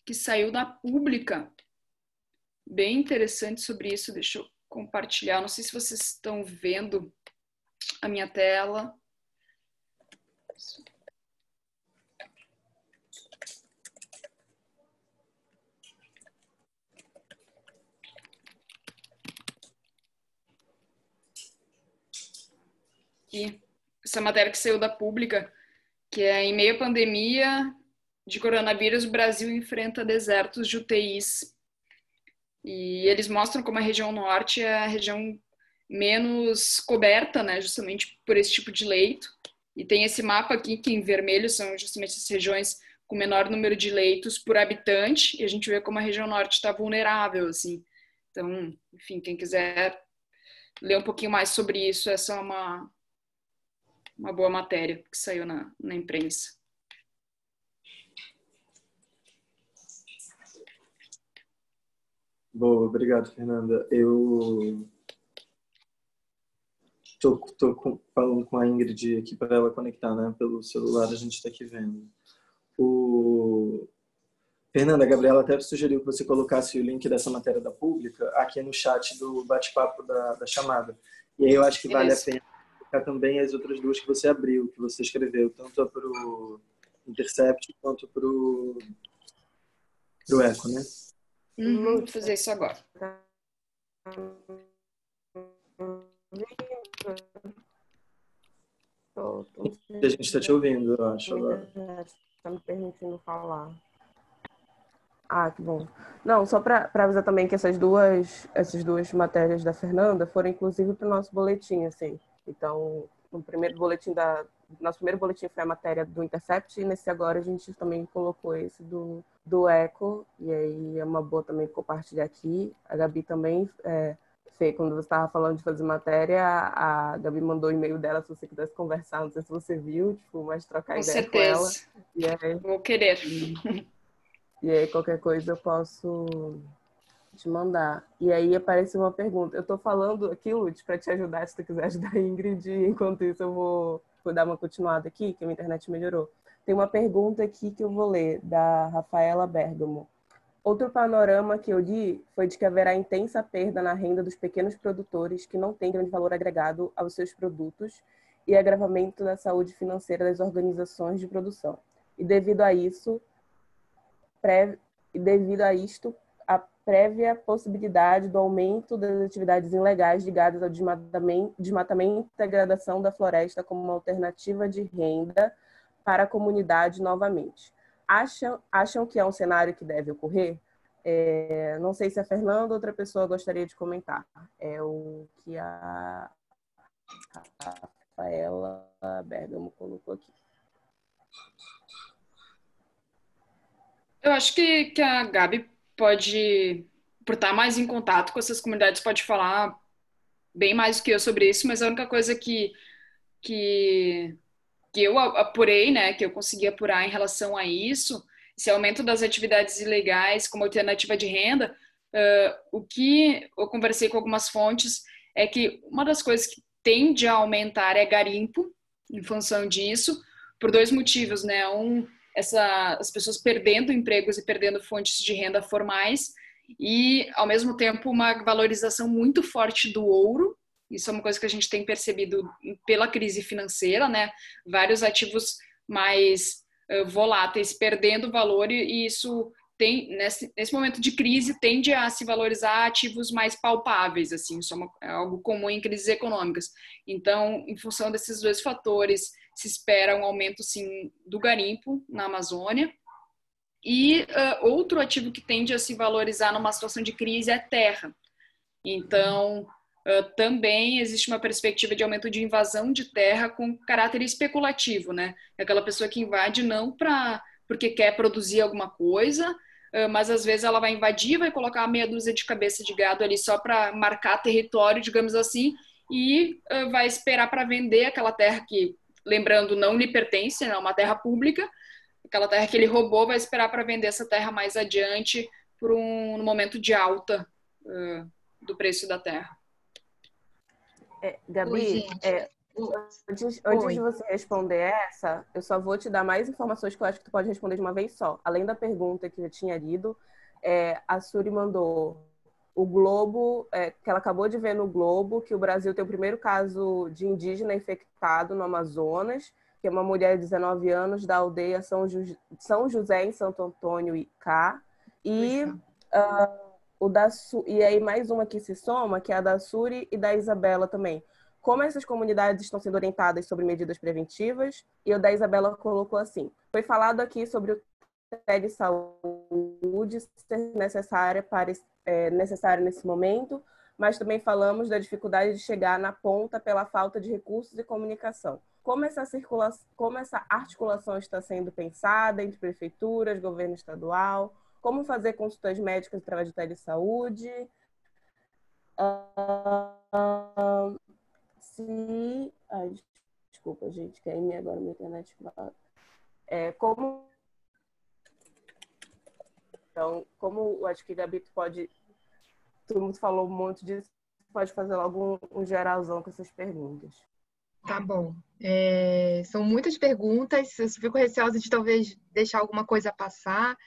que saiu da Pública, bem interessante sobre isso. Deixa eu compartilhar. Não sei se vocês estão vendo a minha tela. Aqui, essa matéria que saiu da pública, que é em meio à pandemia de coronavírus, o Brasil enfrenta desertos de UTIs. E eles mostram como a região norte é a região menos coberta, né, justamente por esse tipo de leito. E tem esse mapa aqui que em vermelho são justamente as regiões com menor número de leitos por habitante, e a gente vê como a região norte está vulnerável, assim. Então, enfim, quem quiser ler um pouquinho mais sobre isso, essa é uma, uma boa matéria que saiu na, na imprensa. Boa, obrigado, Fernanda. Eu Tô, tô com, falando com a Ingrid aqui para ela conectar, né? Pelo celular a gente está aqui vendo. O Fernanda, a Gabriela até sugeriu que você colocasse o link dessa matéria da Pública aqui no chat do bate-papo da, da, chamada. E aí eu acho que vale Isso. a pena também as outras duas que você abriu, que você escreveu, tanto para o Intercept quanto para o Eco, né? Uhum, vou fazer isso agora. A gente está te ouvindo, eu acho. Está me permitindo falar. Ah, que bom. Não, só para avisar também que essas duas, essas duas matérias da Fernanda foram inclusive para o nosso boletim, assim. Então, no primeiro boletim da nosso primeiro boletim foi a matéria do Intercept e nesse agora a gente também colocou esse do, do Eco e aí é uma boa também compartilhar aqui. A Gabi também é, Fê, quando você estava falando de fazer matéria, a Gabi mandou o e-mail dela se você quisesse conversar, não sei se você viu, tipo, mas trocar com ideia certeza. com ela. Aí, Vou querer. E, e, aí qualquer coisa eu posso te mandar. E aí apareceu uma pergunta. Eu tô falando aqui, Lutz, para te ajudar, se tu quiser ajudar a Ingrid. [laughs] Enquanto isso, eu vou, vou dar uma continuada aqui, que a minha internet melhorou. Tem uma pergunta aqui que eu vou ler, da Rafaela Bergamo. Outro panorama que eu li foi de que haverá intensa perda na renda dos pequenos produtores que não têm grande valor agregado aos seus produtos e agravamento da saúde financeira das organizações de produção. E devido a isso, pré, devido a isto, prévia possibilidade do aumento das atividades ilegais ligadas ao desmatamento, e degradação da floresta como uma alternativa de renda para a comunidade novamente. Acham, acham que é um cenário que deve ocorrer? É, não sei se a Fernanda ou outra pessoa gostaria de comentar. É o que a Rafaela Bergamo colocou aqui. Eu acho que, que a Gabi pode, por estar mais em contato com essas comunidades, pode falar bem mais do que eu sobre isso, mas a única coisa que, que, que eu apurei, né, que eu consegui apurar em relação a isso, esse aumento das atividades ilegais como alternativa de renda, uh, o que eu conversei com algumas fontes é que uma das coisas que tende a aumentar é garimpo, em função disso, por dois motivos, né? Um, essa, as pessoas perdendo empregos e perdendo fontes de renda formais, e, ao mesmo tempo, uma valorização muito forte do ouro. Isso é uma coisa que a gente tem percebido pela crise financeira, né? Vários ativos mais uh, voláteis perdendo valor, e isso tem nesse, nesse momento de crise tende a se valorizar ativos mais palpáveis assim isso é, uma, é, algo comum em crises econômicas então em função desses dois fatores se espera um aumento sim do garimpo na Amazônia. E uh, outro ativo que tende a se valorizar numa situação de crise é terra. Então uh, também existe uma perspectiva de aumento de invasão de terra com caráter especulativo né? Aquela pessoa que invade não para porque quer produzir alguma coisa mas às vezes ela vai invadir, vai colocar meia dúzia de cabeça de gado ali só para marcar território, digamos assim, e vai esperar para vender aquela terra que, lembrando, não lhe pertence, é uma terra pública, aquela terra que ele roubou, vai esperar para vender essa terra mais adiante por um, um momento de alta uh, do preço da terra. É, Gabi, Oi, é, Antes, antes de você responder essa, eu só vou te dar mais informações que eu acho que tu pode responder de uma vez só. Além da pergunta que eu tinha lido, é, a Suri mandou o Globo, é, que ela acabou de ver no Globo, que o Brasil tem o primeiro caso de indígena infectado no Amazonas, que é uma mulher de 19 anos da aldeia São, Ju São José, em Santo Antônio e Cá. E, uh, o da, e aí mais uma que se soma, que é a da Suri e da Isabela também como essas comunidades estão sendo orientadas sobre medidas preventivas. E o da Isabela colocou assim: foi falado aqui sobre o telesaúde ser necessária para é, necessário nesse momento, mas também falamos da dificuldade de chegar na ponta pela falta de recursos e comunicação. Como essa, como essa articulação está sendo pensada entre prefeituras, governo estadual, como fazer consultas médicas através de telesaúde, uh, se. Ai, desculpa, gente, que aí agora minha internet é, como. Então, como acho que Gabi pode. Todo mundo falou um monte disso, pode fazer logo um, um geralzão com essas perguntas. Tá bom. É, são muitas perguntas, eu fico receosa de talvez deixar alguma coisa passar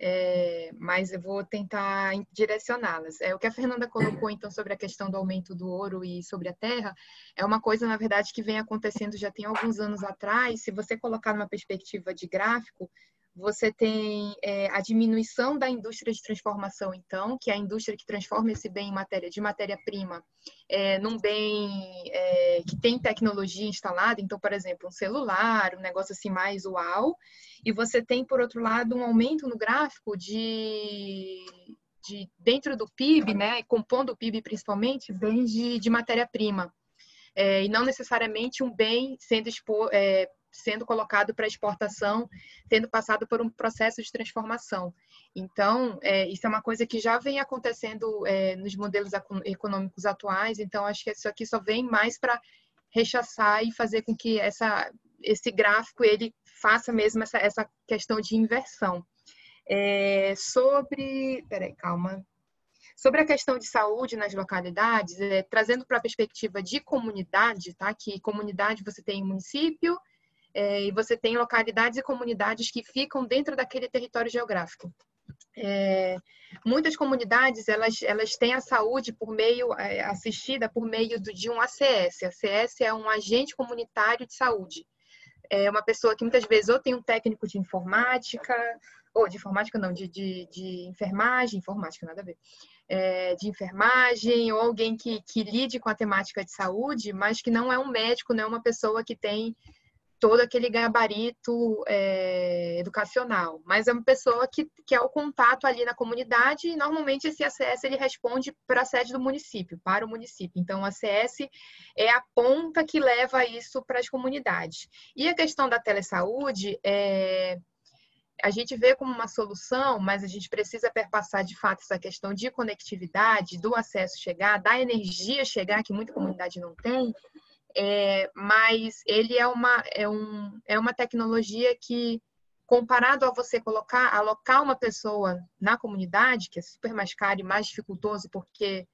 é, mas eu vou tentar direcioná-las. É, o que a Fernanda colocou, então, sobre a questão do aumento do ouro e sobre a terra, é uma coisa, na verdade, que vem acontecendo já tem alguns anos atrás. Se você colocar numa perspectiva de gráfico, você tem é, a diminuição da indústria de transformação, então, que é a indústria que transforma esse bem em matéria de matéria-prima é, num bem é, que tem tecnologia instalada, então, por exemplo, um celular, um negócio assim mais uau, e você tem, por outro lado, um aumento no gráfico de, de dentro do PIB, né, compondo o PIB principalmente, bens de, de matéria-prima. É, e não necessariamente um bem sendo expo, é, sendo colocado para exportação, tendo passado por um processo de transformação. Então, é, isso é uma coisa que já vem acontecendo é, nos modelos econômicos atuais, então acho que isso aqui só vem mais para rechaçar e fazer com que essa, esse gráfico ele faça mesmo essa, essa questão de inversão. É, sobre. Peraí, calma. Sobre a questão de saúde nas localidades, é, trazendo para a perspectiva de comunidade, tá? Que comunidade você tem município é, e você tem localidades e comunidades que ficam dentro daquele território geográfico. É, muitas comunidades elas, elas têm a saúde por meio é, assistida por meio do, de um ACS. ACS é um agente comunitário de saúde. É uma pessoa que muitas vezes ou tem um técnico de informática, ou de informática não, de, de, de enfermagem, informática nada a ver, é, de enfermagem, ou alguém que, que lide com a temática de saúde, mas que não é um médico, não é uma pessoa que tem todo aquele gabarito é, educacional, mas é uma pessoa que, que é o contato ali na comunidade e normalmente esse ACS ele responde para a sede do município, para o município. Então, o ACS é a ponta que leva isso para as comunidades. E a questão da telesaúde é, a gente vê como uma solução, mas a gente precisa perpassar de fato essa questão de conectividade, do acesso chegar, da energia chegar, que muita comunidade não tem, é, mas ele é uma, é, um, é uma tecnologia que, comparado a você colocar, alocar uma pessoa na comunidade, que é super mais caro e mais dificultoso, porque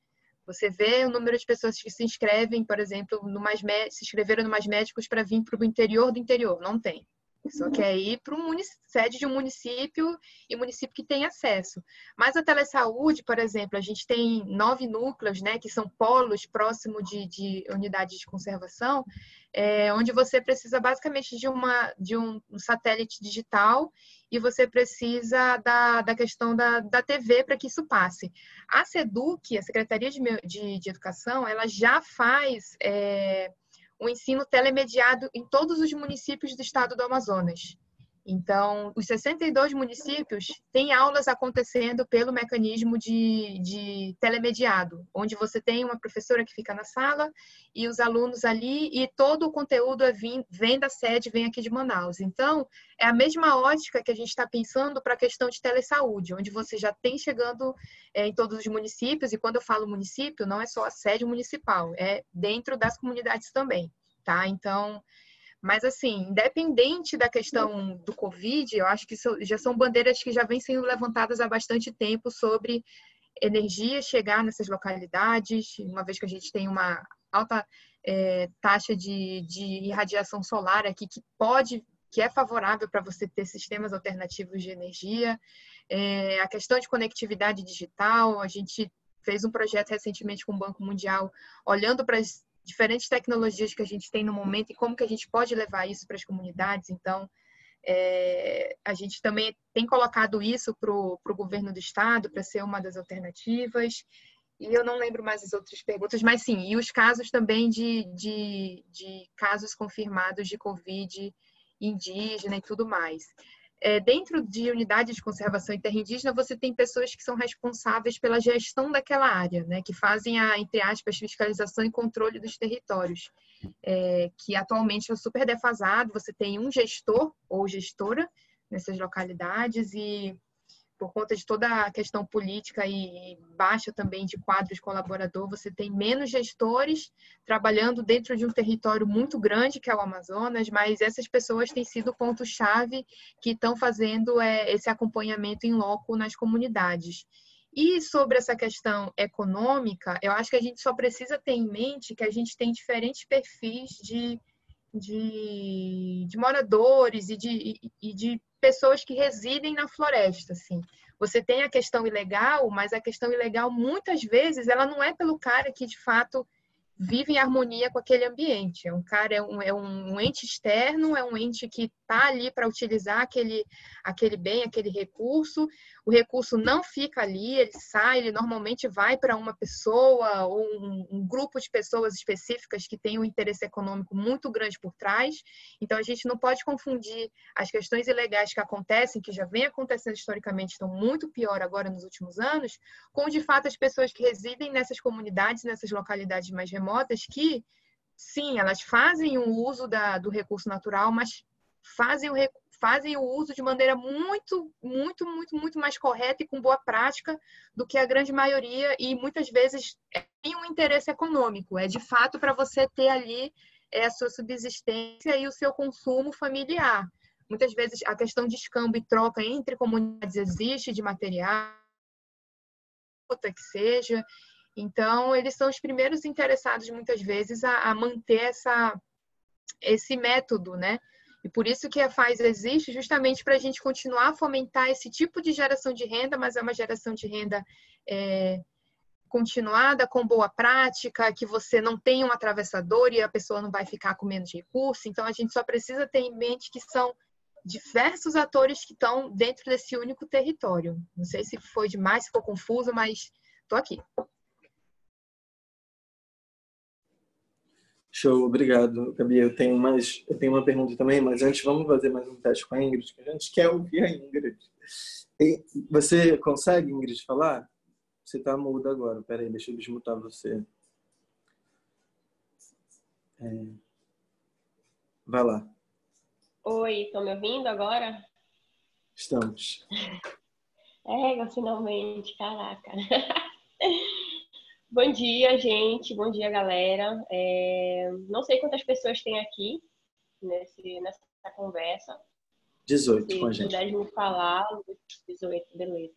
você vê o número de pessoas que se inscrevem, por exemplo, no mais se inscreveram no Mais Médicos para vir para o interior do interior, não tem. Só quer ir para um sede de um município e município que tem acesso. Mas a telesaúde, por exemplo, a gente tem nove núcleos, né, que são polos próximo de, de unidades de conservação, é, onde você precisa basicamente de, uma, de um satélite digital e você precisa da, da questão da, da TV para que isso passe. A SEDUC, a Secretaria de, de, de Educação, ela já faz... É, o ensino telemediado em todos os municípios do estado do Amazonas. Então, os 62 municípios têm aulas acontecendo pelo mecanismo de, de telemediado, onde você tem uma professora que fica na sala e os alunos ali, e todo o conteúdo é vim, vem da sede, vem aqui de Manaus. Então, é a mesma ótica que a gente está pensando para a questão de telesaúde, onde você já tem chegando é, em todos os municípios, e quando eu falo município, não é só a sede municipal, é dentro das comunidades também, tá? Então, mas, assim, independente da questão do Covid, eu acho que já são bandeiras que já vêm sendo levantadas há bastante tempo sobre energia chegar nessas localidades, uma vez que a gente tem uma alta é, taxa de, de irradiação solar aqui que pode, que é favorável para você ter sistemas alternativos de energia. É, a questão de conectividade digital, a gente fez um projeto recentemente com o Banco Mundial, olhando para as diferentes tecnologias que a gente tem no momento e como que a gente pode levar isso para as comunidades. Então, é, a gente também tem colocado isso para o governo do estado para ser uma das alternativas. E eu não lembro mais as outras perguntas, mas sim, e os casos também de, de, de casos confirmados de Covid indígena e tudo mais é, dentro de unidades de conservação interindígena, você tem pessoas que são responsáveis pela gestão daquela área, né, que fazem a, entre aspas, fiscalização e controle dos territórios, é, que atualmente é super defasado. Você tem um gestor ou gestora nessas localidades e por conta de toda a questão política e baixa também de quadros colaborador, você tem menos gestores trabalhando dentro de um território muito grande, que é o Amazonas, mas essas pessoas têm sido o ponto-chave que estão fazendo é, esse acompanhamento em loco nas comunidades. E sobre essa questão econômica, eu acho que a gente só precisa ter em mente que a gente tem diferentes perfis de, de, de moradores e de, e de pessoas que residem na floresta, assim. Você tem a questão ilegal, mas a questão ilegal muitas vezes ela não é pelo cara que de fato vive em harmonia com aquele ambiente. É um cara, é um, é um ente externo, é um ente que está ali para utilizar aquele, aquele bem, aquele recurso. O recurso não fica ali, ele sai, ele normalmente vai para uma pessoa ou um, um, grupo de pessoas específicas que tem um interesse econômico muito grande por trás. Então, a gente não pode confundir as questões ilegais que acontecem, que já vem acontecendo historicamente, estão muito pior agora nos últimos anos, com de fato as pessoas que residem nessas comunidades, nessas localidades mais remotas, que sim, elas fazem o uso da, do recurso natural, mas fazem o, fazem o uso de maneira muito, muito, muito, muito mais correta e com boa prática do que a grande maioria e muitas vezes tem um interesse econômico. É de fato para você ter ali é, a sua subsistência e o seu consumo familiar. Muitas vezes a questão de escambo e troca entre comunidades existe de material que seja. Então, eles são os primeiros interessados, muitas vezes, a, a manter essa, esse método, né? E por isso que a FAS existe, justamente para a gente continuar a fomentar esse tipo de geração de renda, mas é uma geração de renda é, continuada, com boa prática, que você não tem um atravessador e a pessoa não vai ficar com menos recurso. Então, a gente só precisa ter em mente que são diversos atores que estão dentro desse único território. Não sei se foi demais, ficou confuso, mas estou aqui. Show, obrigado, Gabi. Eu tenho mais, eu tenho uma pergunta também, mas antes vamos fazer mais um teste com a Ingrid, que a gente quer ouvir a Ingrid. E você consegue, Ingrid, falar? Você está muda agora. Peraí, deixa eu desmutar você. É... Vai lá. Oi, estão me ouvindo agora? Estamos. [laughs] É, finalmente, caraca. [laughs] Bom dia, gente. Bom dia, galera. É... Não sei quantas pessoas tem aqui nesse, nessa conversa. 18 Se com a gente. Se puder me falar, 18, beleza.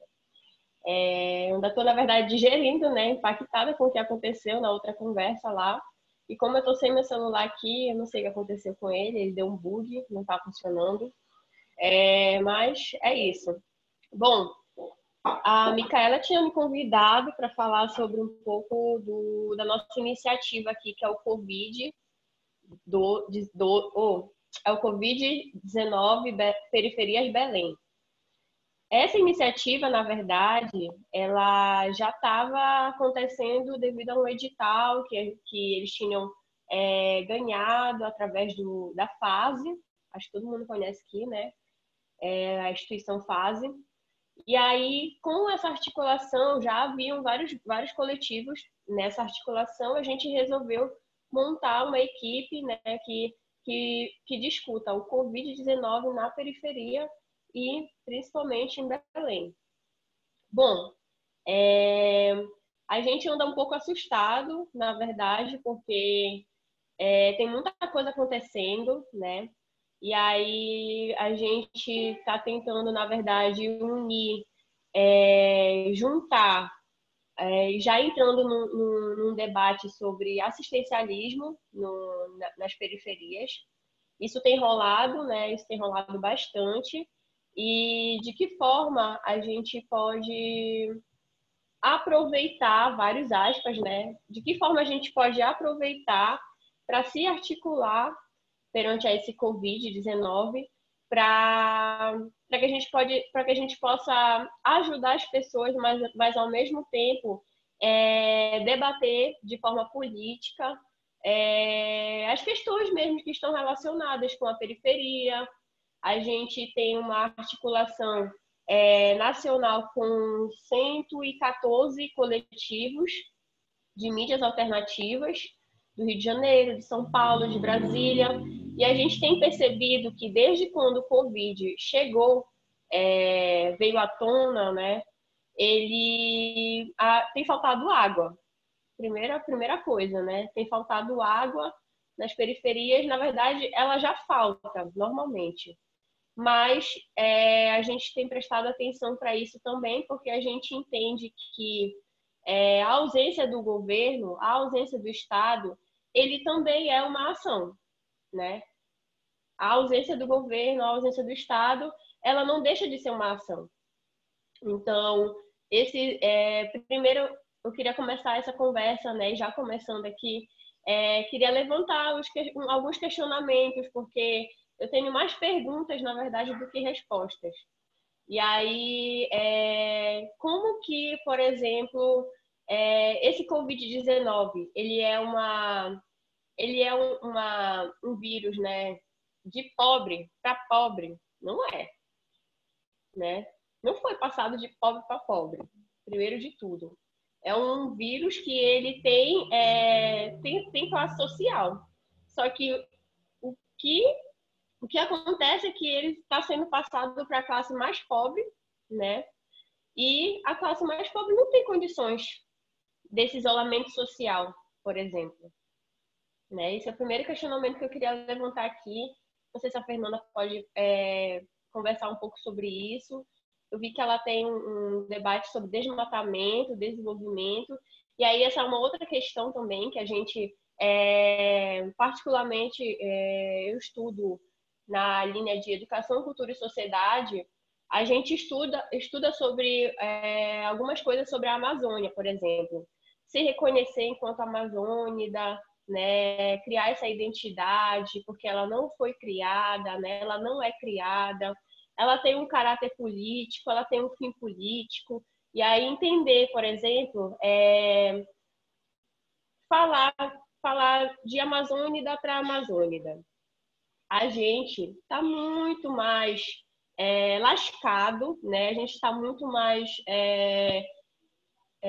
É... ainda estou, na verdade, digerindo, né? Impactada com o que aconteceu na outra conversa lá. E como eu tô sem meu celular aqui, eu não sei o que aconteceu com ele, ele deu um bug, não tá funcionando. É, mas é isso. Bom, a Micaela tinha me convidado para falar sobre um pouco do, da nossa iniciativa aqui, que é o Covid do, do oh, é o Covid-19 Periferias Belém. Essa iniciativa, na verdade, ela já estava acontecendo devido a um edital que, que eles tinham é, ganhado através do, da FASE, acho que todo mundo conhece aqui, né? É, a instituição FASE. E aí, com essa articulação, já haviam vários, vários coletivos nessa articulação, a gente resolveu montar uma equipe né, que, que, que discuta o Covid-19 na periferia e principalmente em Belém. Bom, é, a gente anda um pouco assustado, na verdade, porque é, tem muita coisa acontecendo, né? E aí a gente está tentando, na verdade, unir, é, juntar, é, já entrando num, num, num, debate sobre assistencialismo no, nas periferias. Isso tem rolado, né? Isso tem rolado bastante e de que forma a gente pode aproveitar, vários aspas, né? De que forma a gente pode aproveitar para se articular perante a esse Covid-19 para que a gente pode para que a gente possa ajudar as pessoas, mas, mas ao mesmo tempo é, debater de forma política é, as questões mesmo que estão relacionadas com a periferia, a gente tem uma articulação é, nacional com 114 coletivos de mídias alternativas do Rio de Janeiro, de São Paulo, de Brasília. E a gente tem percebido que desde quando o Covid chegou, é, veio à tona, né, ele a, tem faltado água. Primeira, primeira coisa, né? Tem faltado água nas periferias. Na verdade, ela já falta normalmente mas é, a gente tem prestado atenção para isso também, porque a gente entende que é, a ausência do governo, a ausência do Estado, ele também é uma ação, né? A ausência do governo, a ausência do Estado, ela não deixa de ser uma ação. Então, esse é, primeiro eu queria começar essa conversa, né? Já começando aqui, é, queria levantar os, alguns questionamentos, porque eu tenho mais perguntas, na verdade, do que respostas. E aí, é, como que, por exemplo, é, esse Covid-19, ele é uma, ele é um, uma, um vírus, né, de pobre para pobre? Não é, né? Não foi passado de pobre para pobre, primeiro de tudo. É um vírus que ele tem, é, tem, tem classe social. Só que o que o que acontece é que ele está sendo passado para a classe mais pobre, né? E a classe mais pobre não tem condições desse isolamento social, por exemplo. Né? Esse é o primeiro questionamento que eu queria levantar aqui. Não sei se a Fernanda pode é, conversar um pouco sobre isso. eu vi que ela tem um, debate sobre desmatamento, desenvolvimento, e aí essa é uma outra questão também que a gente, é, particularmente, é, eu estudo na linha de educação, cultura e sociedade, a gente estuda, estuda sobre é, algumas coisas sobre a Amazônia, por exemplo. Se reconhecer enquanto amazônida, né, criar essa identidade, porque ela não foi criada, né, ela não é criada, ela tem um caráter político, ela tem um fim político, e aí entender, por exemplo, é, falar, falar de Amazônida para Amazônida. A gente está muito mais é, lascado, né? A gente está muito mais é,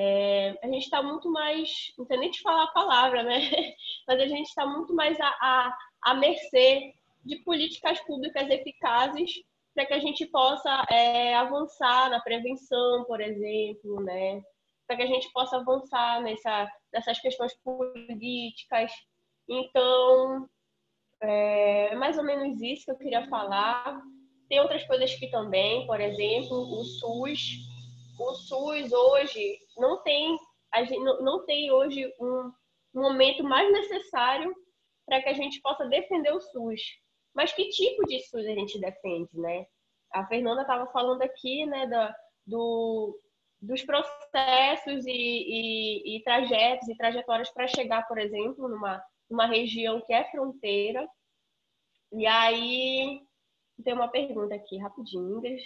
é, a gente está muito mais, não sei nem te falar a palavra, né? [laughs] Mas a gente está muito mais a, a, a mercê de políticas públicas eficazes para que a gente possa é, avançar na prevenção, por exemplo, né? Para que a gente possa avançar nessa, nessas questões políticas. Então, é mais ou menos isso que eu queria falar. Tem outras coisas que também, por exemplo, o SUS. O SUS hoje não tem, a gente não, não tem hoje um momento mais necessário para que a gente possa defender o SUS. Mas que tipo de SUS a gente defende, né? A Fernanda estava falando aqui, né, da, do, dos processos e, e, e trajetos e trajetórias para chegar, por exemplo, numa, numa região que é fronteira. E aí tem uma pergunta aqui, rapidinho, Ingrid.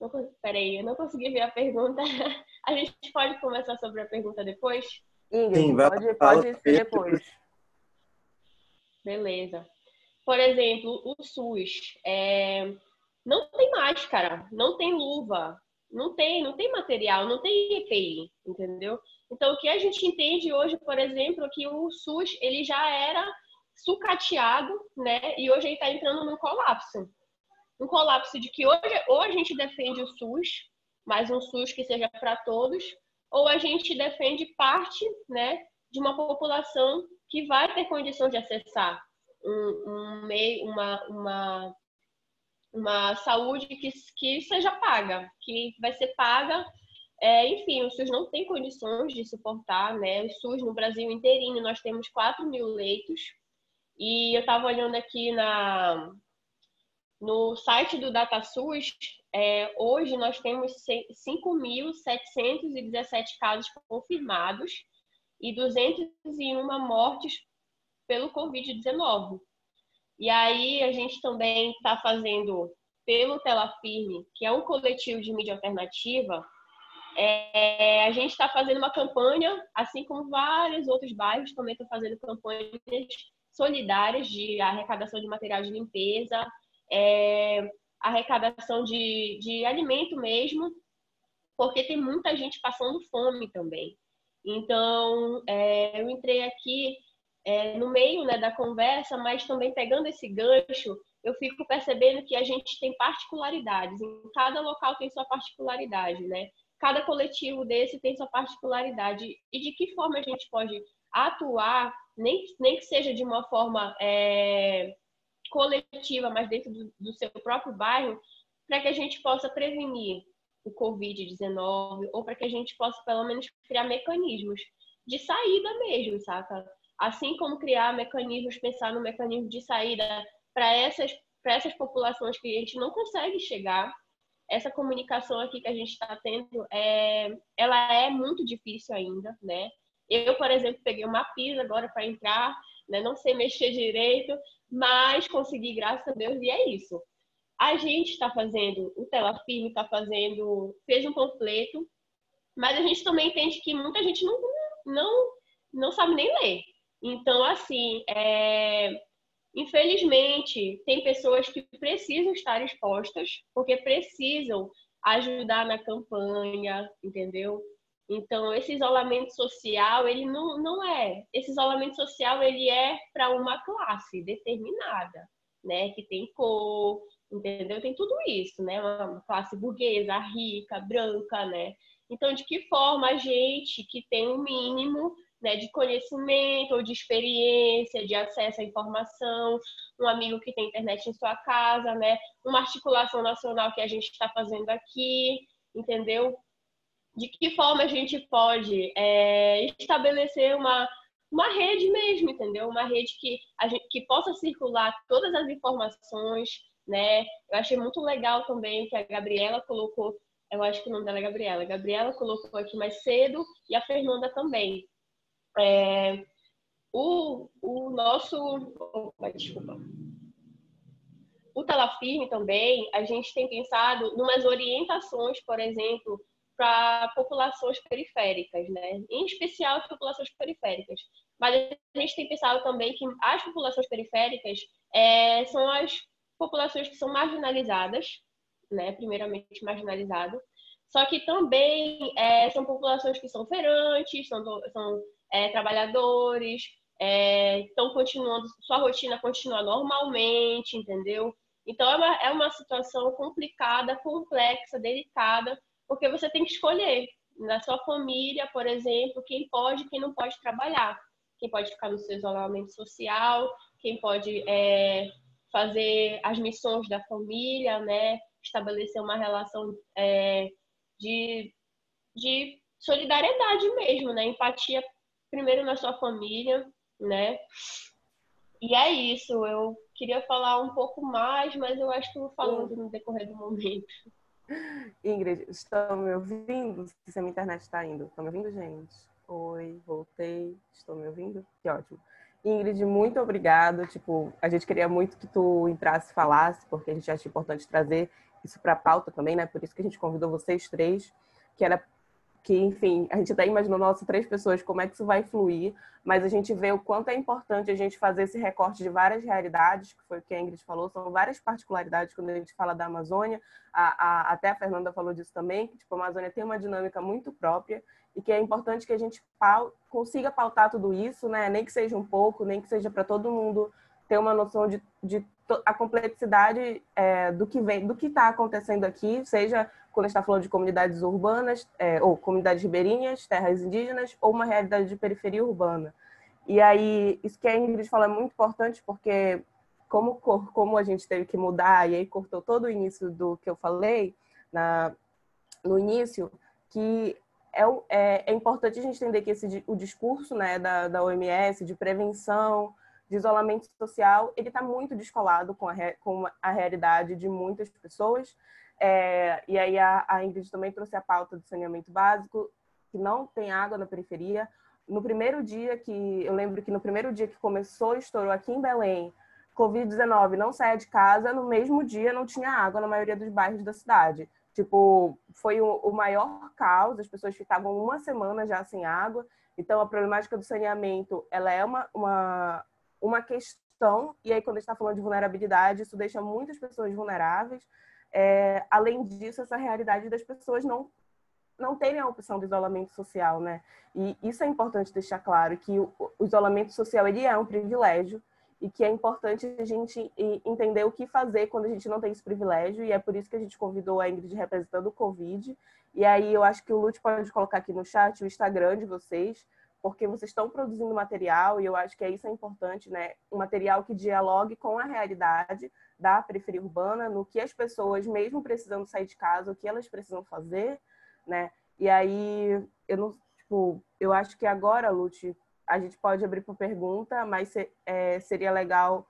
Não, peraí, eu não consegui ver a pergunta. [laughs] A gente pode conversar sobre a pergunta depois? Ingrid, Sim, pode, pode ser depois. Beleza. Por exemplo, o SUS. É... Não tem máscara, não tem luva, não tem, não tem material, não tem EPI, entendeu? Então, o que a gente entende hoje, por exemplo, é que o SUS ele já era sucateado, né? E hoje ele está entrando num colapso. Um colapso de que hoje ou a gente defende o SUS, mas um SUS que seja para todos, ou a gente defende parte, né, de uma população que vai ter condição de acessar um, um meio, uma, uma, uma saúde que, que seja paga, que vai ser paga é, enfim, o SUS não tem condições de suportar, né? O SUS no Brasil inteirinho, nós temos 4 mil leitos, e eu estava olhando aqui na, no site do DataSUS, é, hoje nós temos 5.717 casos confirmados e 201 mortes pelo Covid-19. E aí a gente também está fazendo pelo Tela Firme, que é um coletivo de mídia alternativa, é, a gente está fazendo uma campanha, assim como vários outros bairros também estão fazendo campanhas solidárias de arrecadação de material de limpeza, é, arrecadação de, de alimento mesmo, porque tem muita gente passando fome também. Então, é, eu entrei aqui é, no meio né, da conversa, mas também pegando esse gancho, eu fico percebendo que a gente tem particularidades. Em cada local tem sua particularidade, né? Cada coletivo desse tem sua particularidade. E de que forma a gente pode atuar nem, nem que seja de uma forma é, coletiva, mas dentro do, do seu próprio bairro, para que a gente possa prevenir o Covid-19 ou para que a gente possa, pelo menos, criar mecanismos de saída mesmo, saca? Assim como criar mecanismos, pensar no mecanismo de saída para essas, essas populações que a gente não consegue chegar. Essa comunicação aqui que a gente está tendo, é, ela é muito difícil ainda, né? Eu, por exemplo, peguei uma pisa agora para entrar, né? não sei mexer direito, mas consegui, graças a Deus, e é isso. A gente está fazendo, o Tela Firme está fazendo, fez um panfleto, mas a gente também entende que muita gente não, não, não sabe nem ler. Então, assim, é, infelizmente, tem pessoas que precisam estar expostas, porque precisam ajudar na campanha, entendeu? Então, esse isolamento social, ele não, não é. Esse isolamento social, ele é para uma classe determinada, né? Que tem cor, entendeu? Tem tudo isso, né? Uma classe burguesa, rica, branca, né? Então, de que forma a gente que tem um mínimo, né, de conhecimento ou de experiência, de acesso à informação, um amigo que tem internet em sua casa, né, uma articulação nacional que a gente está fazendo aqui, entendeu? De que forma a gente pode é, estabelecer uma, uma rede mesmo, entendeu? Uma rede que, a gente, que possa circular todas as informações, né? Eu achei muito legal também que a Gabriela colocou, eu acho que o nome dela é Gabriela, a Gabriela colocou aqui mais cedo e a Fernanda também. É, o, o nosso. Opa, desculpa. O Telafirme também, a gente tem pensado em umas orientações, por exemplo, para populações periféricas, né? Em especial as populações periféricas. Mas a gente tem pensado também que as populações periféricas é, são as populações que são marginalizadas, né? Primeiramente marginalizadas. Só que também é, são populações que são feirantes, são, são é, trabalhadores, estão é, continuando, sua rotina continua normalmente, entendeu? Então é uma, é uma situação complicada, complexa, delicada, porque você tem que escolher na sua família, por exemplo, quem pode e quem não pode trabalhar, quem pode ficar no seu isolamento social, quem pode é, fazer as missões da família, né? Estabelecer uma relação é, de, de solidariedade mesmo, né? Empatia primeiro na sua família, né? E é isso. Eu queria falar um pouco mais, mas eu acho que eu vou falando no decorrer do momento. Ingrid, estão me ouvindo? Se a minha internet está indo. Estão me ouvindo, gente? Oi, voltei. Estão me ouvindo? Que ótimo. Ingrid, muito obrigada. Tipo, a gente queria muito que tu entrasse e falasse, porque a gente acha importante trazer isso para a pauta também, né? Por isso que a gente convidou vocês três, que era que, enfim, a gente até imaginou, nossa, três pessoas, como é que isso vai fluir, mas a gente vê o quanto é importante a gente fazer esse recorte de várias realidades, que foi o que a Ingrid falou, são várias particularidades quando a gente fala da Amazônia, a, a, até a Fernanda falou disso também, que tipo, a Amazônia tem uma dinâmica muito própria e que é importante que a gente pau, consiga pautar tudo isso, né? nem que seja um pouco, nem que seja para todo mundo ter uma noção de, de a complexidade é, do que vem, do que está acontecendo aqui, seja quando a gente está falando de comunidades urbanas, é, ou comunidades ribeirinhas, terras indígenas, ou uma realidade de periferia urbana. E aí, isso que a Ingrid fala é muito importante, porque como, como a gente teve que mudar, e aí cortou todo o início do que eu falei na, no início, que é, é, é importante a gente entender que esse, o discurso né, da, da OMS de prevenção, de isolamento social, ele está muito descolado com a, com a realidade de muitas pessoas, é, e aí a, a Ingrid também trouxe a pauta do saneamento básico, que não tem água na periferia. No primeiro dia que, eu lembro que no primeiro dia que começou, estourou aqui em Belém, Covid-19, não saia de casa, no mesmo dia não tinha água na maioria dos bairros da cidade. Tipo, foi o, o maior caos, as pessoas ficavam uma semana já sem água. Então, a problemática do saneamento, ela é uma, uma, uma questão, e aí quando a gente está falando de vulnerabilidade, isso deixa muitas pessoas vulneráveis. É, além disso, essa realidade das pessoas não não terem a opção do isolamento social, né? E isso é importante deixar claro que o, o isolamento social ele é um privilégio e que é importante a gente entender o que fazer quando a gente não tem esse privilégio e é por isso que a gente convidou a Ingrid representando o Covid. E aí eu acho que o Lute pode colocar aqui no chat o Instagram de vocês, porque vocês estão produzindo material e eu acho que é isso é importante, né? Um material que dialogue com a realidade da periferia urbana, no que as pessoas, mesmo precisando sair de casa, o que elas precisam fazer, né? E aí, eu não, tipo, eu acho que agora, Lute, a gente pode abrir para pergunta, mas é, seria legal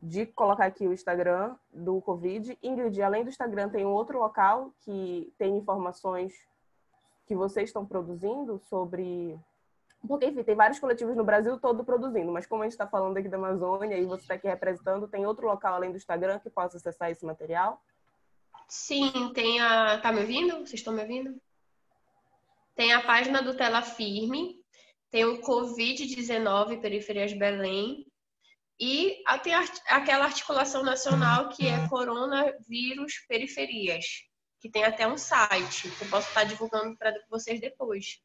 de colocar aqui o Instagram do Covid. Ingrid, além do Instagram, tem um outro local que tem informações que vocês estão produzindo sobre porque, enfim, tem vários coletivos no Brasil todo produzindo, mas como a gente está falando aqui da Amazônia e você está aqui representando, tem outro local além do Instagram que possa acessar esse material? Sim, tem a. Tá me ouvindo? Vocês estão me ouvindo? Tem a página do Tela Firme, tem o Covid-19 Periferias Belém, e tem aquela articulação nacional que é Coronavírus Periferias, que tem até um site, que eu posso estar divulgando para vocês depois.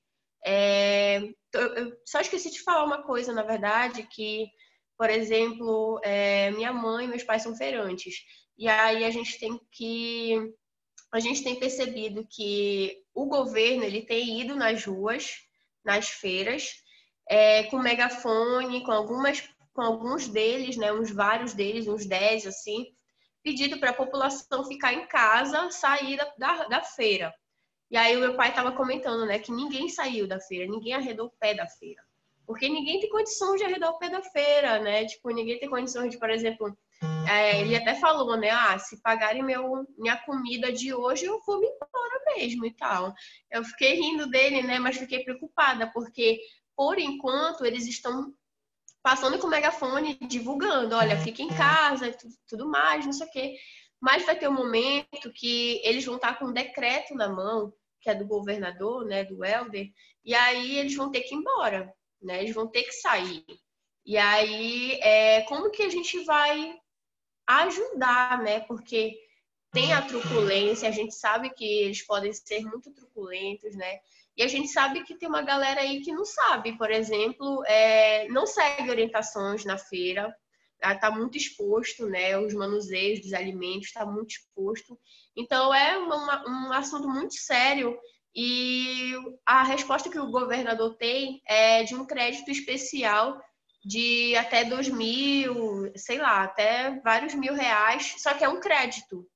É, eu só esqueci de falar uma coisa, na verdade, que, por exemplo, é, minha mãe e meus pais são feirantes. E aí a gente tem que. A gente tem percebido que o governo ele tem ido nas ruas, nas feiras, é, com megafone, com algumas, com alguns deles, né, uns vários deles, uns 10 assim, pedido para a população ficar em casa, sair da, da, da feira. E aí o meu pai estava comentando, né, que ninguém saiu da feira, ninguém arredou o pé da feira. Porque ninguém tem condições de arredar o pé da feira, né? Tipo, ninguém tem condições de, por exemplo, é, ele até falou, né? Ah, se pagarem meu, minha comida de hoje, eu vou me embora mesmo e tal. Eu fiquei rindo dele, né? Mas fiquei preocupada, porque por enquanto eles estão passando com o megafone, divulgando, olha, fica em casa e tudo mais, não sei o quê. Mas vai ter um momento que eles vão estar com um decreto na mão, que é do governador, né, do Helder, e aí eles vão ter que ir embora, né? Eles vão ter que sair. E aí, é, como que a gente vai ajudar, né? Porque tem a truculência, a gente sabe que eles podem ser muito truculentos, né? E a gente sabe que tem uma galera aí que não sabe, por exemplo, é, não segue orientações na feira, está muito exposto, né? Os manuseios dos alimentos está muito exposto. Então é uma, um assunto muito sério e a resposta que o governador tem é de um crédito especial de até dois mil, sei lá, até vários mil reais, só que é um crédito,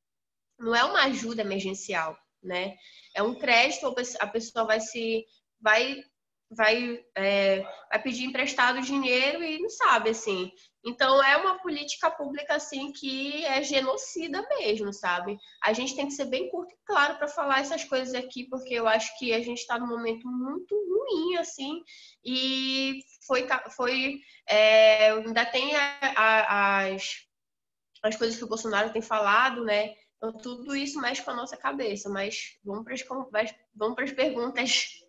não é uma ajuda emergencial, né? É um crédito, a pessoa vai se vai vai, é, vai pedir emprestado dinheiro e não sabe assim. Então é uma política pública assim que é genocida mesmo, sabe? A gente tem que ser bem curto e claro para falar essas coisas aqui, porque eu acho que a gente está num momento muito ruim assim e foi foi é, ainda tem a, a, as as coisas que o Bolsonaro tem falado, né? Então tudo isso mexe com a nossa cabeça, mas vamos para as vamos para as perguntas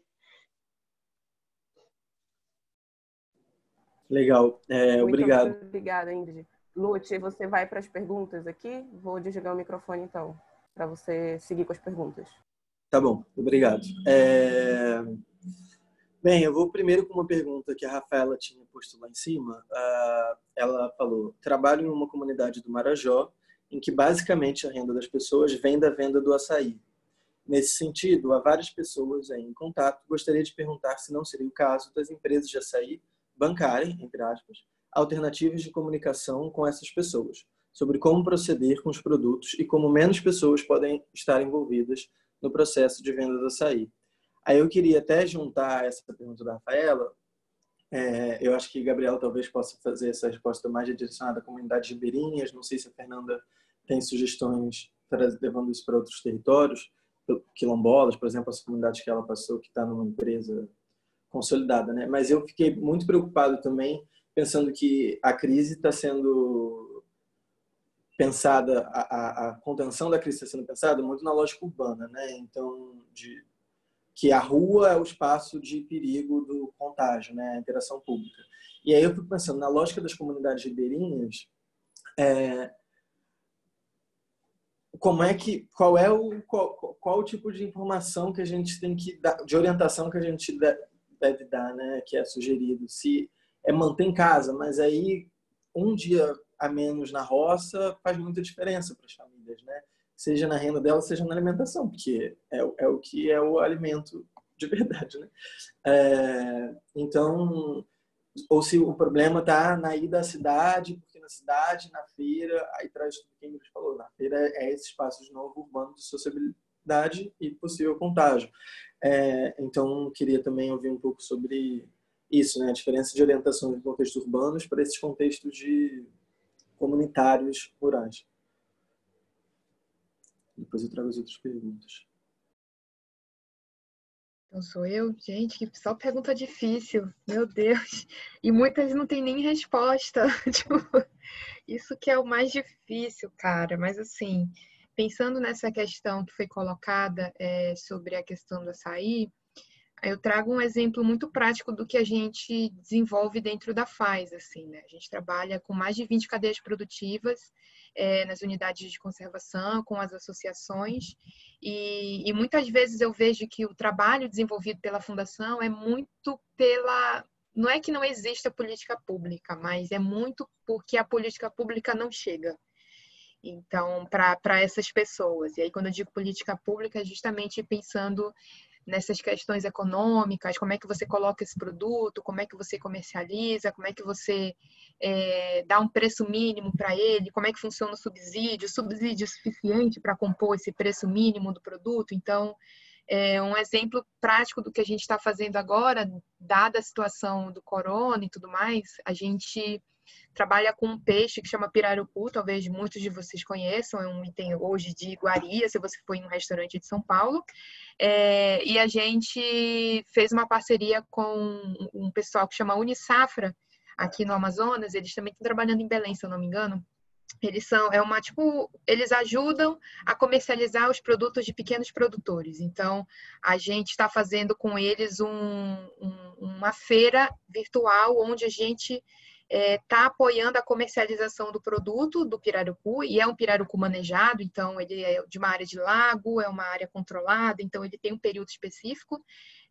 Legal, é, obrigado. Obrigada, Ingrid. Lute, você vai para as perguntas aqui? Vou desligar o microfone então, para você seguir com as perguntas. Tá bom, obrigado. É... Bem, eu vou primeiro com uma pergunta que a Rafaela tinha posto lá em cima. Uh, ela falou: trabalho em uma comunidade do Marajó, em que basicamente a renda das pessoas vem da venda do açaí. Nesse sentido, há várias pessoas em contato. Gostaria de perguntar se não seria o caso das empresas de açaí bancarem, entre aspas, alternativas de comunicação com essas pessoas, sobre como proceder com os produtos e como menos pessoas podem estar envolvidas no processo de venda do açaí. Aí eu queria até juntar essa pergunta da Rafaela, é, eu acho que Gabriela talvez possa fazer essa resposta mais direcionada à comunidade ribeirinhas, não sei se a Fernanda tem sugestões levando isso para outros territórios, quilombolas, por exemplo, as comunidades que ela passou, que está numa empresa consolidada, né? Mas eu fiquei muito preocupado também, pensando que a crise está sendo pensada, a, a, contenção da crise está sendo pensada muito na lógica urbana, né? Então, de, que a rua é o espaço de perigo do contágio, né? A interação pública. E aí eu fico pensando, na lógica das comunidades ribeirinhas, é, como é que qual é o qual, qual o tipo de informação que a gente tem que dar de orientação que a gente deve dar, né, que é sugerido. Se é manter em casa, mas aí um dia a menos na roça faz muita diferença para as famílias, né? Seja na renda dela, seja na alimentação, porque é, é o que é o alimento de verdade, né? É, então, ou se o problema está na ida à cidade, porque na cidade, na feira, aí traz tudo que a falou, na feira é esse espaço de novo urbano de sociabilidade e possível contágio. É, então, queria também ouvir um pouco sobre isso, né? a diferença de orientação de contextos urbanos para esses contextos de comunitários rurais. Depois eu trago as outras perguntas. Então sou eu, gente, que só pergunta difícil, meu Deus. E muitas não tem nem resposta. [laughs] tipo, isso que é o mais difícil, cara. Mas assim, pensando nessa questão que foi colocada é, sobre a questão do açaí, eu trago um exemplo muito prático do que a gente desenvolve dentro da FAZ, assim, né? A gente trabalha com mais de 20 cadeias produtivas é, nas unidades de conservação, com as associações, e, e muitas vezes eu vejo que o trabalho desenvolvido pela Fundação é muito pela não é que não exista política pública, mas é muito porque a política pública não chega. Então, para essas pessoas. E aí, quando eu digo política pública, é justamente pensando nessas questões econômicas, como é que você coloca esse produto, como é que você comercializa, como é que você é, dá um preço mínimo para ele, como é que funciona o subsídio, subsídio suficiente para compor esse preço mínimo do produto. Então, é um exemplo prático do que a gente está fazendo agora, dada a situação do corona e tudo mais, a gente trabalha com um peixe que chama pirarucu, talvez muitos de vocês conheçam, é um item hoje de iguaria, se você for em um restaurante de São Paulo. É, e a gente fez uma parceria com um pessoal que chama Unisafra, aqui no Amazonas, eles também estão trabalhando em Belém, se eu não me engano. Eles são, é uma tipo, eles ajudam a comercializar os produtos de pequenos produtores. Então, a gente está fazendo com eles um, um, uma feira virtual onde a gente está é, tá apoiando a comercialização do produto do pirarucu, e é um pirarucu manejado, então ele é de uma área de lago, é uma área controlada, então ele tem um período específico.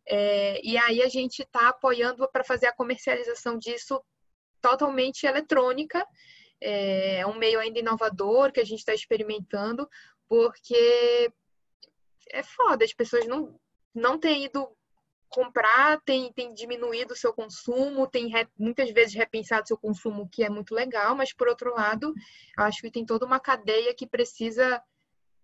É, e aí a gente está apoiando para fazer a comercialização disso totalmente eletrônica. É, é um meio ainda inovador que a gente está experimentando, porque é foda, as pessoas não, não têm ido comprar tem, tem diminuído o seu consumo, tem re, muitas vezes repensado seu consumo, o que é muito legal, mas por outro lado, acho que tem toda uma cadeia que precisa